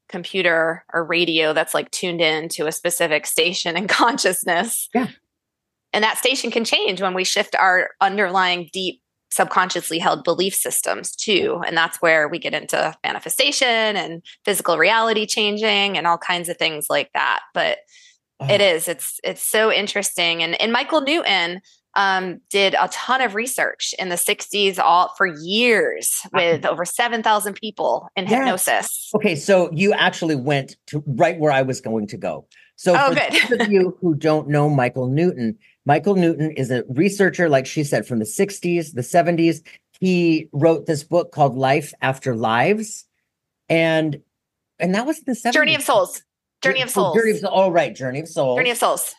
[SPEAKER 2] computer or radio that's like tuned in to a specific station in consciousness.
[SPEAKER 1] Yeah.
[SPEAKER 2] And that station can change when we shift our underlying deep subconsciously held belief systems too. And that's where we get into manifestation and physical reality changing and all kinds of things like that. But oh. it
[SPEAKER 1] oh,
[SPEAKER 2] is. It's it's so interesting. And and Michael Newton um, did a ton of research in the 60s all for years with over 7,000 people in
[SPEAKER 1] Yeah.
[SPEAKER 2] hypnosis.
[SPEAKER 1] Okay, so you actually went to right where I was going to go. So
[SPEAKER 2] Oh,
[SPEAKER 1] for those of you who don't know Michael Newton, Michael Newton is a researcher, like she said, from the 60s, the 70s. He wrote this book called Life After Lives. And and that was the 70s.
[SPEAKER 2] Journey of Souls. Journey of
[SPEAKER 1] Oh,
[SPEAKER 2] Souls.
[SPEAKER 1] Journey of Souls. Oh, right. Journey of Souls.
[SPEAKER 2] Journey of Souls.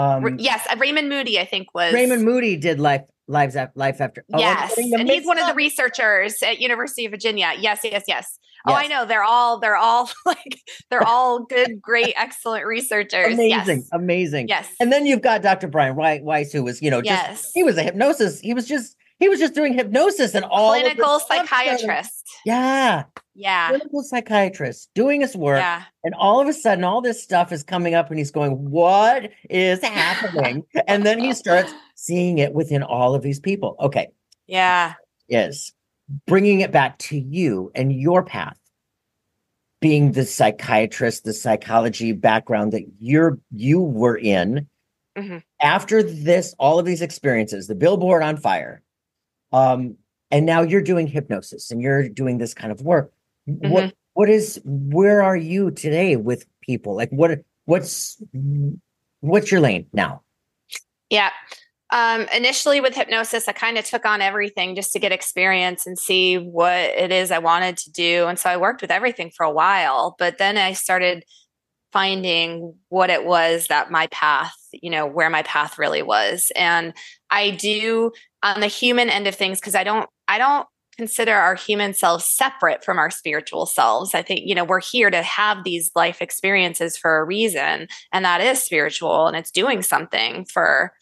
[SPEAKER 1] Um,
[SPEAKER 2] yes, uh, Raymond Moody, I think was.
[SPEAKER 1] Raymond Moody did Life Lives After Life After. Oh,
[SPEAKER 2] yes, and he's one of the researchers at University of Virginia. Yes, yes, yes. Oh, I know. They're all. They're all like. They're all good, great, excellent researchers.
[SPEAKER 1] Amazing,
[SPEAKER 2] Yes.
[SPEAKER 1] amazing.
[SPEAKER 2] Yes.
[SPEAKER 1] And then you've got Dr. Brian Wei- Weiss, who was, you know, just
[SPEAKER 2] yes.
[SPEAKER 1] he was a hypnosis. He was just he was just doing hypnosis and all
[SPEAKER 2] clinical psychiatrist.
[SPEAKER 1] Yeah,
[SPEAKER 2] Yeah.
[SPEAKER 1] clinical psychiatrist doing his work,
[SPEAKER 2] Yeah.
[SPEAKER 1] and all of a sudden, all this stuff is coming up, and he's going, "What is happening?" and then he starts seeing it within all of these people. Okay,
[SPEAKER 2] Yeah.
[SPEAKER 1] is bringing it back to you and your path being the psychiatrist the psychology background that you're you were in
[SPEAKER 2] Mhm.
[SPEAKER 1] after this all of these experiences the billboard on fire um and now you're doing hypnosis and you're doing this kind of work what what is where are you today with people like what what's what's your lane now
[SPEAKER 2] Yeah. Um, initially with hypnosis, I kind of took on everything just to get experience and see what it is I wanted to do. And so I worked with everything for a while, but then I started finding what it was that my path, you know, where my path really was. And I do on the human end of things, because I don't, I don't consider our human selves separate from our spiritual selves. I think, you know, we're here to have these life experiences for a reason, and that is spiritual and it's doing something for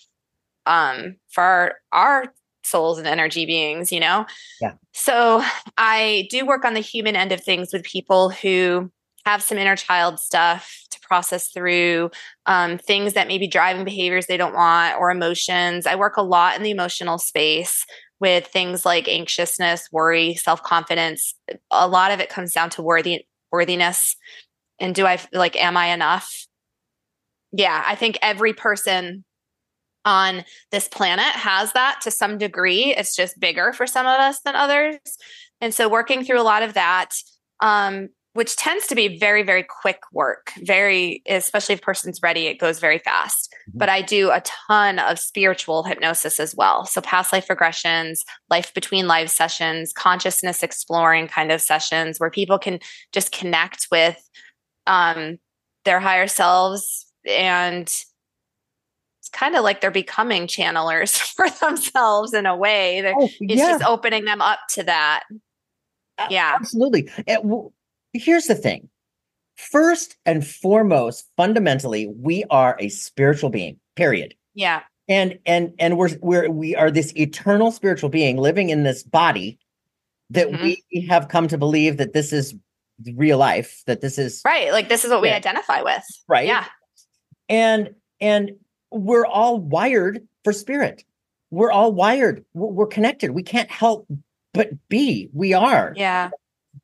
[SPEAKER 2] um for our, our souls and energy beings, you know?
[SPEAKER 1] Yeah.
[SPEAKER 2] So I do work on the human end of things with people who have some inner child stuff process through um, things that may be driving behaviors they don't want or emotions. I work a lot in the emotional space with things like anxiousness, worry, self confidence. A lot of it comes down to worthy worthiness. And do I like, am I enough? Yeah, I think every person on this planet has that to some degree. It's just bigger for some of us than others. And so working through a lot of that, um, which tends to be very, very quick work, very, especially if person's ready, it goes very fast. Mm-hmm. But I do a ton of spiritual hypnosis as well. So past life regressions, life between lives sessions, consciousness exploring kind of sessions where people can just connect with um, their higher selves and it's kind of like they're becoming channelers for themselves in a way. Oh, it's yeah. just opening them up to that. Yeah,
[SPEAKER 1] absolutely. Here's the thing: first and foremost, fundamentally, we are a spiritual being. Period.
[SPEAKER 2] Yeah.
[SPEAKER 1] And and and we're we're we are this eternal spiritual being living in this body that mm-hmm. we have come to believe that this is real life that this is
[SPEAKER 2] right like this is what we identify with
[SPEAKER 1] right
[SPEAKER 2] yeah
[SPEAKER 1] and and we're all wired for spirit. We're all wired. We're connected. We can't help but be. We are.
[SPEAKER 2] Yeah.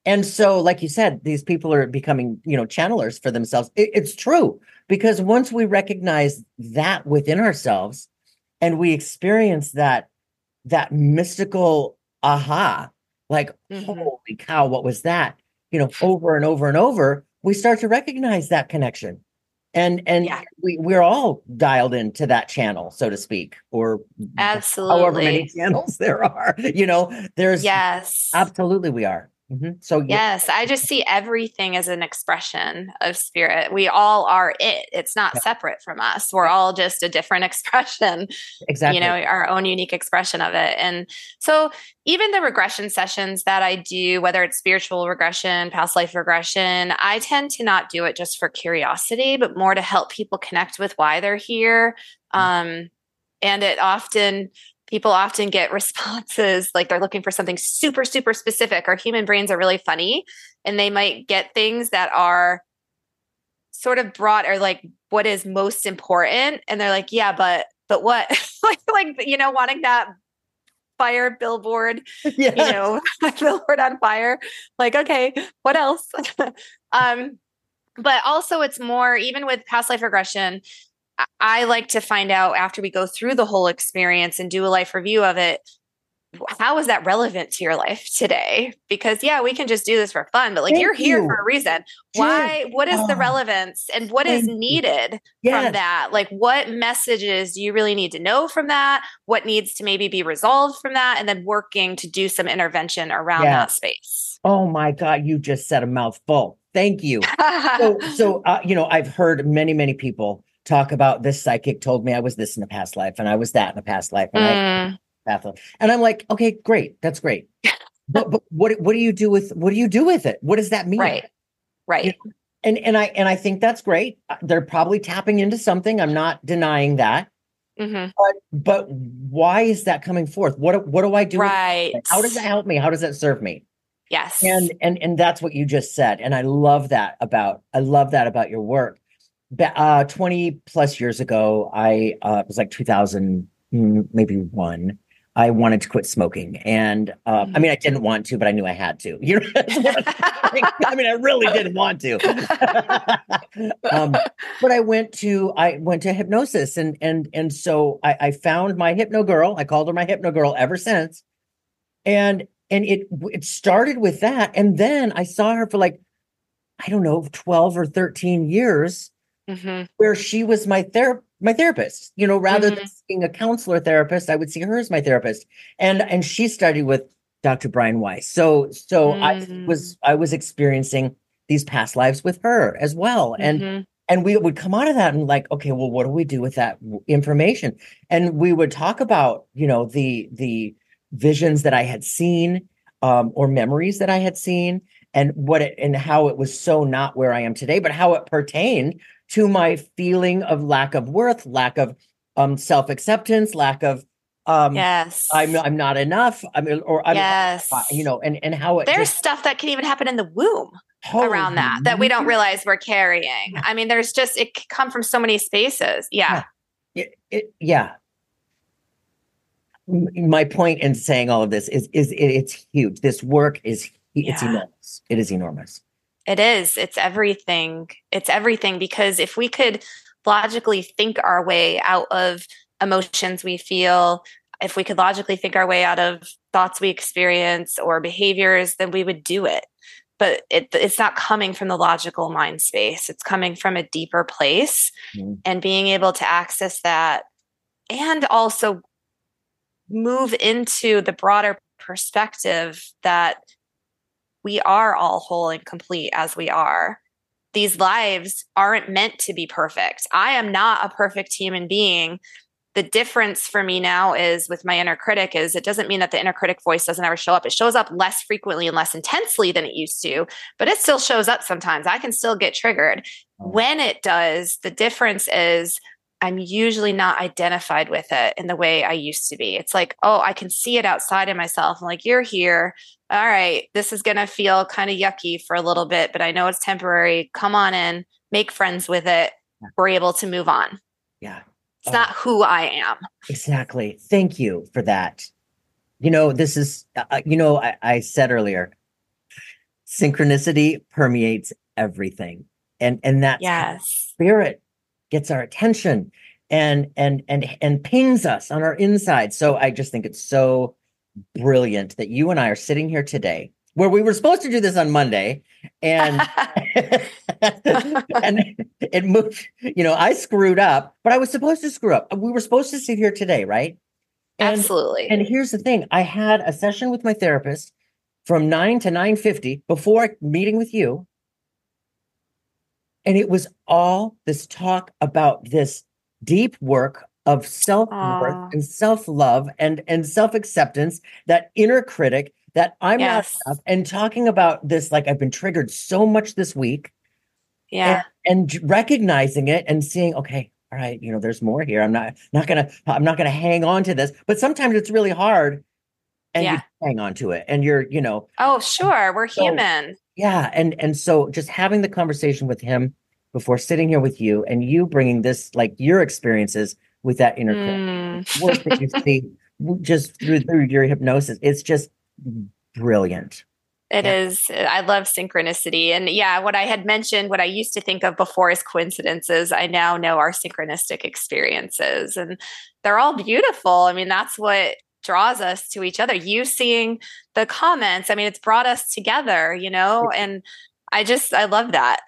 [SPEAKER 1] And so, like you said, these people are becoming, you know, channelers for themselves. It, it's true because once we recognize that within ourselves and we experience that, that mystical aha, like, mm-hmm. holy cow, what was that? You know, over and over and over, we start to recognize that connection and and yeah. we we're all dialed into that channel so to speak or
[SPEAKER 2] absolutely
[SPEAKER 1] however many channels there are you know there's
[SPEAKER 2] yes
[SPEAKER 1] absolutely we are Mm-hmm. So
[SPEAKER 2] yes, I just see everything as an expression of spirit. We all are it. It's not yeah. separate from us. We're all just a different expression.
[SPEAKER 1] Exactly.
[SPEAKER 2] You know, our own unique expression of it. And so even the regression sessions that I do, whether it's spiritual regression, past life regression, I tend to not do it just for curiosity, but more to help people connect with why they're here. Mm-hmm. Um, and it often people often get responses like they're looking for something super, super specific. Our human brains are really funny and they might get things that are sort of broad or like what is most important. And they're like, yeah, but, but what? like, like, you know, wanting that fire billboard, yes. you know, billboard on fire. Like, okay, what else? um, but also it's more even with past life regression I like to find out after we go through the whole experience and do a life review of it how is that relevant to your life today? Because yeah, we can just do this for fun, but like Thank you're here you. for a reason. Why? What is the ah. relevance and what is needed yes. from that? Like what messages do you really need to know from that? What needs to maybe be resolved from that? And then working to do some intervention around yeah. that space.
[SPEAKER 1] Oh my God, you just said a mouthful. Thank you. so, so uh, you know, I've heard many, many people talk about this psychic told me I was this in the past life and I was that in the past life and mm. I and I'm like, okay, great, that's great. but, but what what do you do with what do you do with it? What does that mean?
[SPEAKER 2] Right, right.
[SPEAKER 1] You know? And and I and I think that's great. Uh, they're probably tapping into something. I'm not denying that. Mm-hmm. But but why is that coming forth? What what do I do?
[SPEAKER 2] Right.
[SPEAKER 1] How does that help me? How does that serve me?
[SPEAKER 2] Yes.
[SPEAKER 1] And and and that's what you just said. And I love that about I love that about your work uh, 20 plus years ago, I uh, it was like 2000, mm, maybe one. I wanted to quit smoking, and uh, I mean, I didn't want to, but I knew I had to. You know, I mean, I really didn't want to. um, but I went to I went to hypnosis, and and and so I, I found my hypno girl. I called her my hypno girl ever since, and and it it started with that, and then I saw her for like I don't know, 12 or 13 years mm-hmm. where she was my ther- my therapist. You know, rather mm-hmm. than being a counselor therapist, I would see her as my therapist. And and she studied with Dr. Brian Weiss. So so mm-hmm. I mm. was I was experiencing these past lives with her as well. And mm-hmm. and we would come out of that and like, okay, well, what do we do with that information? And we would talk about, you know, the the visions that I had seen um, or memories that I had seen and what it and how it was so not where I am today, but how it pertained to my feeling of lack of worth, lack of um, self acceptance, lack of um
[SPEAKER 2] yes.
[SPEAKER 1] I'm i'm not enough i mean or I'm,
[SPEAKER 2] yes.
[SPEAKER 1] you know and and how it
[SPEAKER 2] there's just, stuff that can even happen in the womb around that that we don't realize we're carrying. I mean there's just it can come from so many spaces. Yeah.
[SPEAKER 1] Yeah, it, it, yeah. my point in saying all of this is is it, it's huge. This work is it's yeah. enormous. It is enormous
[SPEAKER 2] it is. It's everything. It's everything because if we could logically think our way out of emotions we feel, if we could logically think our way out of thoughts we experience or behaviors, then we would do it. But it, it's not coming from the logical mind space. It's coming from a deeper place mm. and being able to access that and also move into the broader perspective that we are all whole and complete as we are. These lives aren't meant to be perfect. I am not a perfect human being. The difference for me now is with my inner critic is it doesn't mean that the inner critic voice doesn't ever show up. It shows up less frequently and less intensely than it used to, but it still shows up sometimes. I can still get triggered. Mm. When it does, the difference is I'm usually not identified with it in the way I used to be. It's like, oh, I can see it outside of myself. I'm like, you're here. All right, this is going to feel kind of yucky for a little bit, but I know it's temporary. Come on in, make friends with it. We're able to move on.
[SPEAKER 1] Yeah.
[SPEAKER 2] It's oh. not who I am.
[SPEAKER 1] Exactly. Thank you for that. You know, this is, uh, uh you know, I, I said earlier, synchronicity permeates everything. And, and that
[SPEAKER 2] yes.
[SPEAKER 1] spirit gets our attention and and and and pings us on our inside. So I just think it's so brilliant that you and I are sitting here today where we were supposed to do this on Monday and and it moved, you know, I screwed up, but I was supposed to screw up. We were supposed to sit here today, right?
[SPEAKER 2] And, Absolutely.
[SPEAKER 1] And here's the thing, I had a session with my therapist from 9 to 9:50 before meeting with you and it was all this talk about this deep work of self worth and self love and, and self acceptance, that inner critic that I'm yes. not enough, and talking about this like I've been triggered so much this week.
[SPEAKER 2] Yeah.
[SPEAKER 1] And, and recognizing it and seeing, okay, all right, you know, there's more here. I'm not not gonna I'm not gonna hang on to this. But sometimes it's really hard and yeah. you hang on to it and you're, you know.
[SPEAKER 2] Oh, sure. We're so, human.
[SPEAKER 1] Yeah. And and so just having the conversation with him before sitting here with you and you bringing this like your experiences with that inner mm. work that you see just through, through your hypnosis it's just brilliant
[SPEAKER 2] It yeah. is. I love synchronicity. And yeah, what I had mentioned, what I used to think of before as coincidences, I now know are synchronistic experiences. And they're all beautiful. I mean, that's what draws us to each other. You seeing the comments, I mean, it's brought us together, you know? And I just, I love that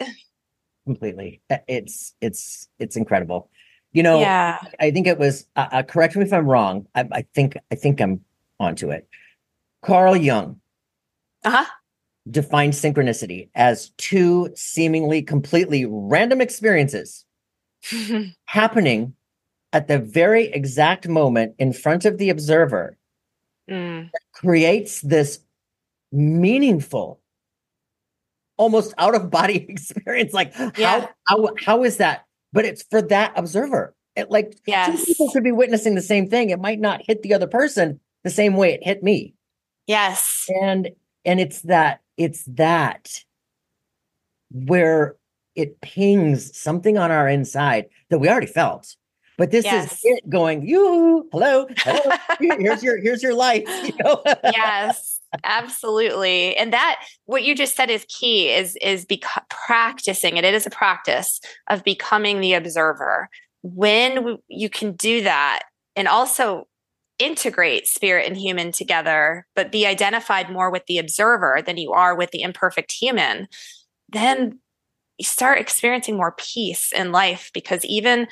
[SPEAKER 1] completely. It's it's it's incredible. You know,
[SPEAKER 2] yeah.
[SPEAKER 1] I think it was. Uh, uh, correct me if I'm wrong. I, I think I think I'm onto it. Carl Jung
[SPEAKER 2] uh-huh.
[SPEAKER 1] defined synchronicity as two seemingly completely random experiences happening at the very exact moment in front of the observer mm. creates this meaningful almost out of body experience. Like yeah. how how how is that? But it's for that observer. It, like
[SPEAKER 2] yes.
[SPEAKER 1] two people could be witnessing the same thing. It might not hit the other person the same way it hit me.
[SPEAKER 2] Yes.
[SPEAKER 1] And and it's that it's that where it pings something on our inside that we already felt. But this yes. is it going, you hello, hello. here's your here's your life. You know?
[SPEAKER 2] yes absolutely and that what you just said is key is is beca- practicing it it is a practice of becoming the observer when you can do that and also integrate spirit and human together but be identified more with the observer than you are with the imperfect human then you start experiencing more peace in life because even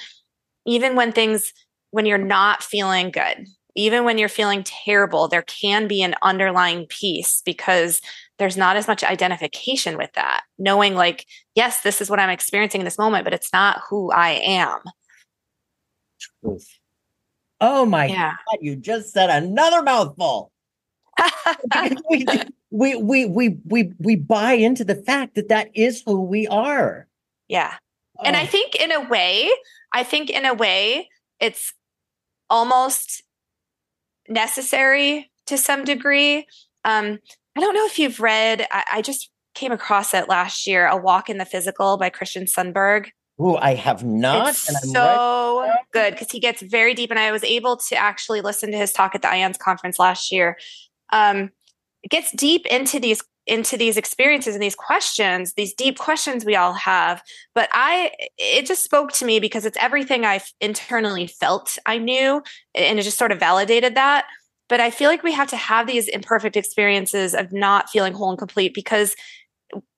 [SPEAKER 2] even when things when you're not feeling good even when you're feeling terrible, there can be an underlying peace because there's not as much identification with that. Knowing, like, yes, this is what I'm experiencing in this moment, but it's not who I am.
[SPEAKER 1] Truth. Oh my yeah. God, you just said another mouthful. we, we, we, we, we, we buy into the fact that that is who we are.
[SPEAKER 2] Yeah. And I think in a way, I think in a way, it's almost necessary to some degree. Um, I don't know if you've read, I, I, just came across it last year, A Walk in the Physical by Christian Sundberg.
[SPEAKER 1] Oh, I have not.
[SPEAKER 2] It's so right good because he gets very deep. And I was able to actually listen to his talk at the IANDS conference last year. Um, it gets deep into these into these experiences and these questions, these deep questions we all have. But I, it just spoke to me because it's everything I've internally felt I knew, and it just sort of validated that. But I feel like we have to have these imperfect experiences of not feeling whole and complete because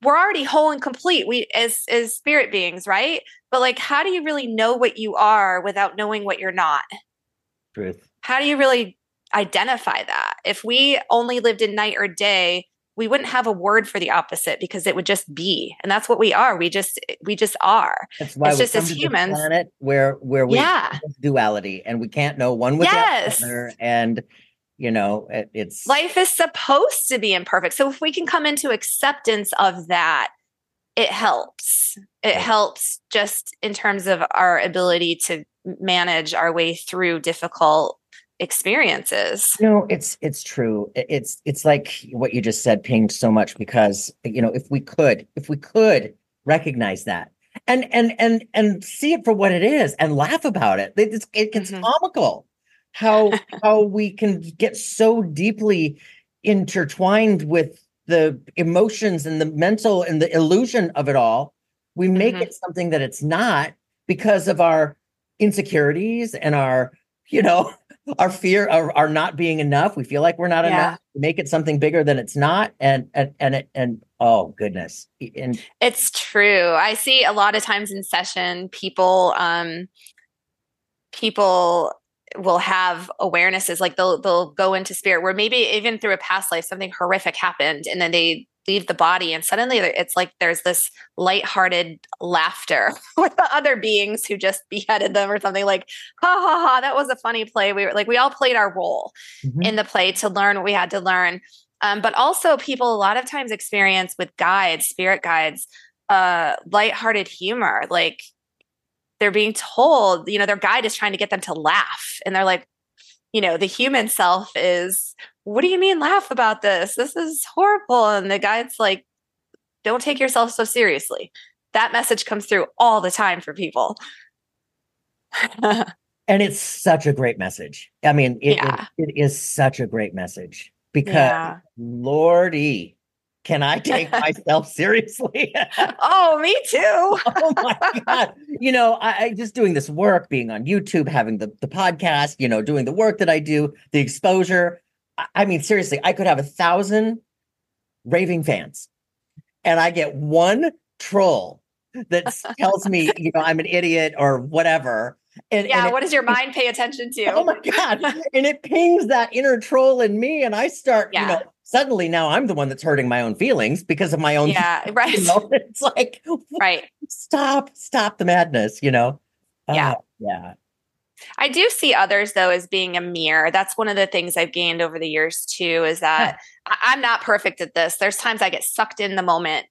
[SPEAKER 2] we're already whole and complete we as as spirit beings right but like how do you really know what you are without knowing what you're not
[SPEAKER 1] truth
[SPEAKER 2] how do you really identify that if we only lived in night or day we wouldn't have a word for the opposite because it would just be. And that's what we are. We just we just are.
[SPEAKER 1] That's why
[SPEAKER 2] it's
[SPEAKER 1] just as humans. planet where where we yeah. duality and we can't know one with yes. the other. And you know it, it's
[SPEAKER 2] life is supposed to be imperfect. So if we can come into acceptance of that it helps. It helps just in terms of our ability to manage our way through difficult experiences
[SPEAKER 1] no it's it's true it's it's like what you just said pinged so much because you know if we could if we could recognize that and and and and see it for what it is and laugh about it it's, it gets mm-hmm. comical how how we can get so deeply intertwined with the emotions and the mental and the illusion of it all we make mm-hmm. it something that it's not because of our insecurities and our you know our fear of our not being enough. We feel like we're not yeah. enough. Make it something bigger than it's not, and and and it, and oh goodness, and
[SPEAKER 2] it's true. I see a lot of times in session, people um people will have awarenesses like they'll they'll go into spirit where maybe even through a past life something horrific happened and then they leave the body and suddenly it's like there's this lighthearted laughter with the other beings who just beheaded them or something like ha ha ha that was a funny play we were like we all played our role mm-hmm. in the play to learn what we had to learn um, but also people a lot of times experience with guides spirit guides uh lighthearted humor like they're being told you know their guide is trying to get them to laugh and they're like you know the human self is what do you mean laugh about this? This is horrible. And the guy's like, don't take yourself so seriously. That message comes through all the time for people.
[SPEAKER 1] and it's such a great message. I mean, it, yeah. it, it is such a great message because yeah. Lordy, can I take myself seriously?
[SPEAKER 2] oh, me too.
[SPEAKER 1] oh my God. You know, I, I, just doing this work, being on YouTube, having the, the podcast, you know, doing the work that I do, the exposure. I mean, seriously, I could have a thousand raving fans, and I get one troll that tells me, you know, I'm an idiot or whatever.
[SPEAKER 2] And, yeah, and what it, does your mind pay attention to?
[SPEAKER 1] Oh my god! and it pings that inner troll in me, and I start, yeah. you know, suddenly now I'm the one that's hurting my own feelings because of my own.
[SPEAKER 2] Yeah, right.
[SPEAKER 1] You know? It's like,
[SPEAKER 2] right.
[SPEAKER 1] Stop, stop the madness. You know.
[SPEAKER 2] Yeah, uh,
[SPEAKER 1] yeah.
[SPEAKER 2] I do see others though as being a mirror. That's one of the things I've gained over the years too, is that yeah. I'm not perfect at this. There's times I get sucked in the moment,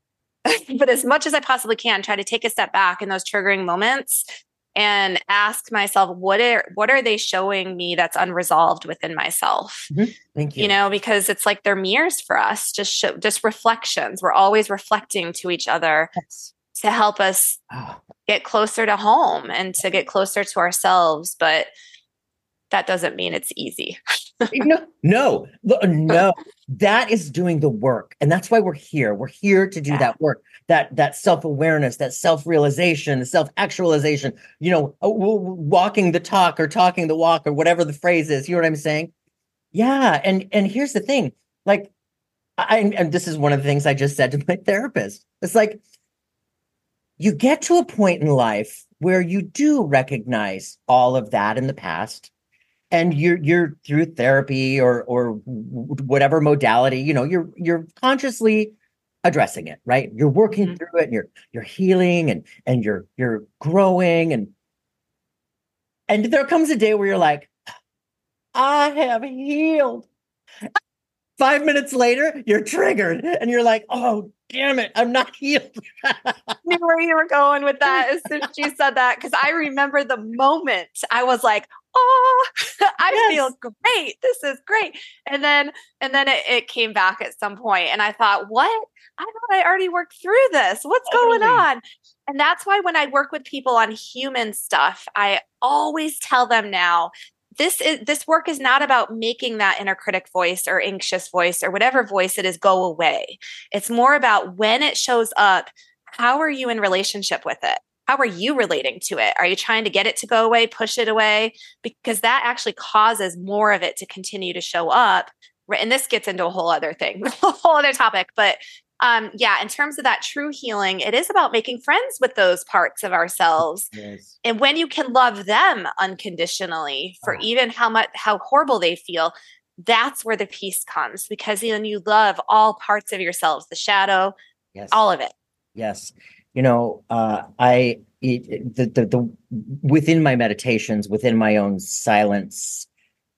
[SPEAKER 2] but as much as I possibly can, try to take a step back in those triggering moments and ask myself, what are what are they showing me that's unresolved within myself?
[SPEAKER 1] Mm-hmm. Thank you.
[SPEAKER 2] You know, because it's like they're mirrors for us, just show, just reflections. We're always reflecting to each other. Yes to help us oh. get closer to home and to get closer to ourselves. But that doesn't mean it's easy.
[SPEAKER 1] no, no, no. That is doing the work. And that's why we're here. We're here to do yeah. that work, that that self-awareness, that self-realization, self-actualization, you know, uh, walking the talk or talking the walk or whatever the phrase is. You know what I'm saying? Yeah. And and here's the thing, like I and this is one of the things I just said to my therapist. It's like you get to a point in life where you do recognize all of that in the past and you're you're through therapy or or whatever modality you know you're you're consciously addressing it right you're working mm-hmm. through it and you're you're healing and and you're you're growing and and there comes a day where you're like i have healed five minutes later you're triggered and you're like oh damn it, I'm not healed.
[SPEAKER 2] I knew where you were going with that as soon as you said that. Cause I remember the moment I was like, oh, I yes. feel great. This is great. And then, and then it, it, came back at some point and I thought, what? I thought I already worked through this. What's totally. going on? And that's why when I work with people on human stuff, I always tell them now this is this work is not about making that inner critic voice or anxious voice or whatever voice it is go away. It's more about when it shows up, how are you in relationship with it? How are you relating to it? Are you trying to get it to go away, push it away? Because that actually causes more of it to continue to show up. And this gets into a whole other thing, a whole other topic. But um, yeah, in terms of that true healing, it is about making friends with those parts of ourselves. Yes. And when you can love them unconditionally for oh. even how much how horrible they feel, that's where the peace comes because then you love all parts of yourselves, the shadow, yes. all of it.
[SPEAKER 1] Yes. You know, uh, I the, the the within my meditations, within my own silence,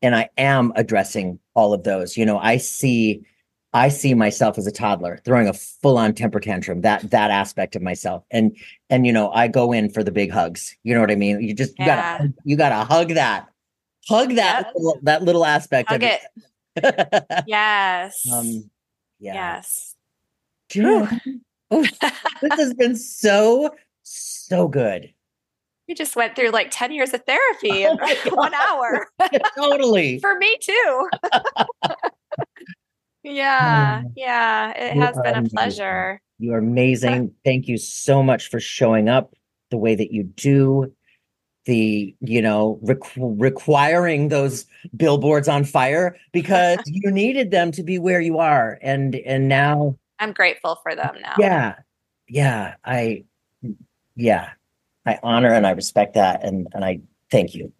[SPEAKER 1] and I am addressing all of those. You know, I see I see myself as a toddler throwing a full on temper tantrum, that that aspect of myself. And and you know, I go in for the big hugs. You know what I mean? You just you yeah. gotta you gotta hug that. Hug that yep. little, that little aspect hug of it.
[SPEAKER 2] it. yes. Um yeah. Yes.
[SPEAKER 1] oh, this has been so so good.
[SPEAKER 2] You just went through like 10 years of therapy oh in one hour.
[SPEAKER 1] totally.
[SPEAKER 2] For me too. Yeah, um, yeah, it has been a pleasure.
[SPEAKER 1] You are amazing. Thank you so much for showing up the way that you do. The, you know, requ- requiring those billboards on fire because you needed them to be where you are. And, and now
[SPEAKER 2] I'm grateful for them now.
[SPEAKER 1] Yeah. Yeah. I, yeah, I honor and I respect that. And, and I thank you.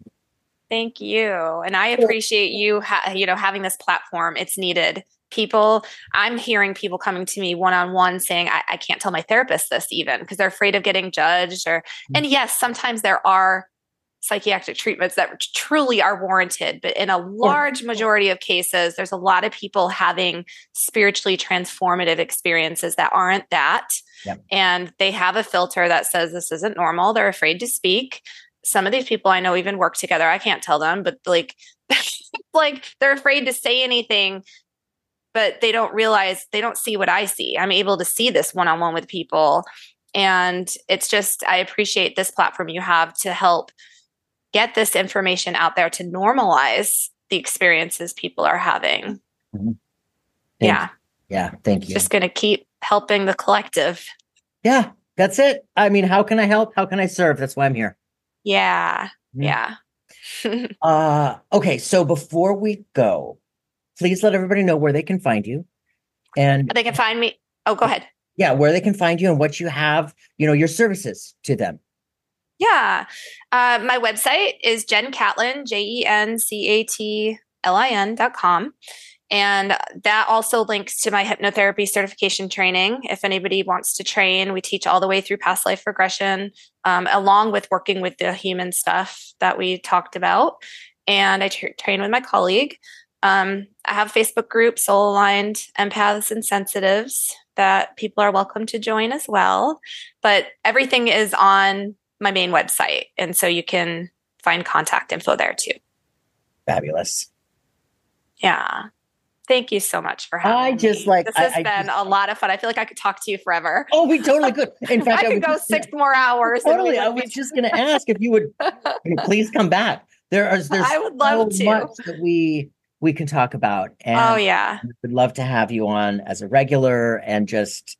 [SPEAKER 2] Thank you. And I appreciate you, ha- you know, having this platform. It's needed people i'm hearing people coming to me one-on-one saying i, I can't tell my therapist this even because they're afraid of getting judged or mm. and yes sometimes there are psychiatric treatments that truly are warranted but in a large majority of cases there's a lot of people having spiritually transformative experiences that aren't that yep. and they have a filter that says this isn't normal they're afraid to speak some of these people i know even work together i can't tell them but like like they're afraid to say anything but they don't realize they don't see what I see. I'm able to see this one on one with people. And it's just, I appreciate this platform you have to help get this information out there to normalize the experiences people are having. Mm-hmm. Yeah.
[SPEAKER 1] Yeah. Thank you.
[SPEAKER 2] Just going to keep helping the collective.
[SPEAKER 1] Yeah. That's it. I mean, how can I help? How can I serve? That's why I'm here.
[SPEAKER 2] Yeah. Mm-hmm. Yeah.
[SPEAKER 1] uh okay, so before we go, please let everybody know where they can find you. And
[SPEAKER 2] they can find me. Oh, go ahead.
[SPEAKER 1] Yeah, where they can find you and what you have, you know, your services to them.
[SPEAKER 2] Yeah. Uh, my website is Jen Catlin, J E N C A T L I N dot com. And that also links to my hypnotherapy certification training. If anybody wants to train, we teach all the way through past life regression, um, along with working with the human stuff that we talked about. And I tra- train with my colleague. Um, I have Facebook group, soul aligned empaths and sensitives that people are welcome to join as well. But everything is on my main website. And so you can find contact info there too.
[SPEAKER 1] Fabulous.
[SPEAKER 2] Yeah. Thank you so much for having
[SPEAKER 1] I just
[SPEAKER 2] me.
[SPEAKER 1] like
[SPEAKER 2] this has
[SPEAKER 1] I,
[SPEAKER 2] been
[SPEAKER 1] just,
[SPEAKER 2] a lot of fun. I feel like I could talk to you forever.
[SPEAKER 1] Oh, we totally could. In fact,
[SPEAKER 2] I, I could go six more hours.
[SPEAKER 1] Totally. I was just going to ask if you would please come back. There is there's
[SPEAKER 2] I would love
[SPEAKER 1] so
[SPEAKER 2] to.
[SPEAKER 1] much that we we can talk about. And
[SPEAKER 2] oh yeah,
[SPEAKER 1] would love to have you on as a regular and just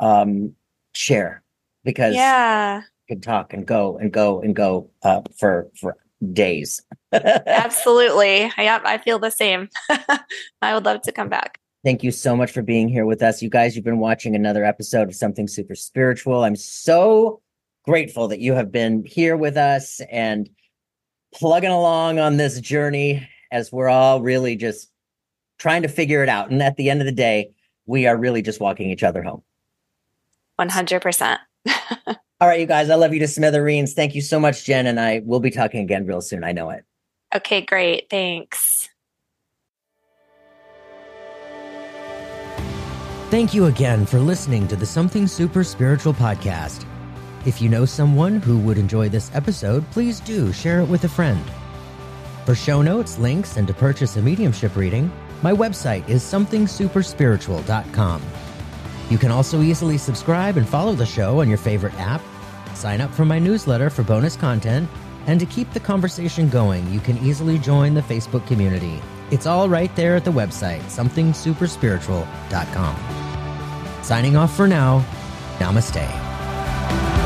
[SPEAKER 1] um, share because
[SPEAKER 2] yeah,
[SPEAKER 1] can talk and go and go and go uh, for for days.
[SPEAKER 2] Absolutely, yeah, I feel the same. I would love to come back.
[SPEAKER 1] Thank you so much for being here with us. You guys, you've been watching another episode of Something Super Spiritual. I'm so grateful that you have been here with us and plugging along on this journey as we're all really just trying to figure it out. And at the end of the day, we are really just walking each other home.
[SPEAKER 2] 100%.
[SPEAKER 1] all right, you guys, I love you to smithereens. Thank you so much, Jen. And I will be talking again real soon. I know it.
[SPEAKER 2] Okay, great. Thanks.
[SPEAKER 3] Thank you again for listening to the Something Super Spiritual podcast. If you know someone who would enjoy this episode, please do share it with a friend. For show notes, links, and to purchase a mediumship reading, my website is somethingsuperspiritual.com. You can also easily subscribe and follow the show on your favorite app, sign up for my newsletter for bonus content,
[SPEAKER 1] And to keep the conversation going, you can easily join the Facebook community. It's all right there at the website, somethingsuperspiritual.com. Signing off for now, namaste.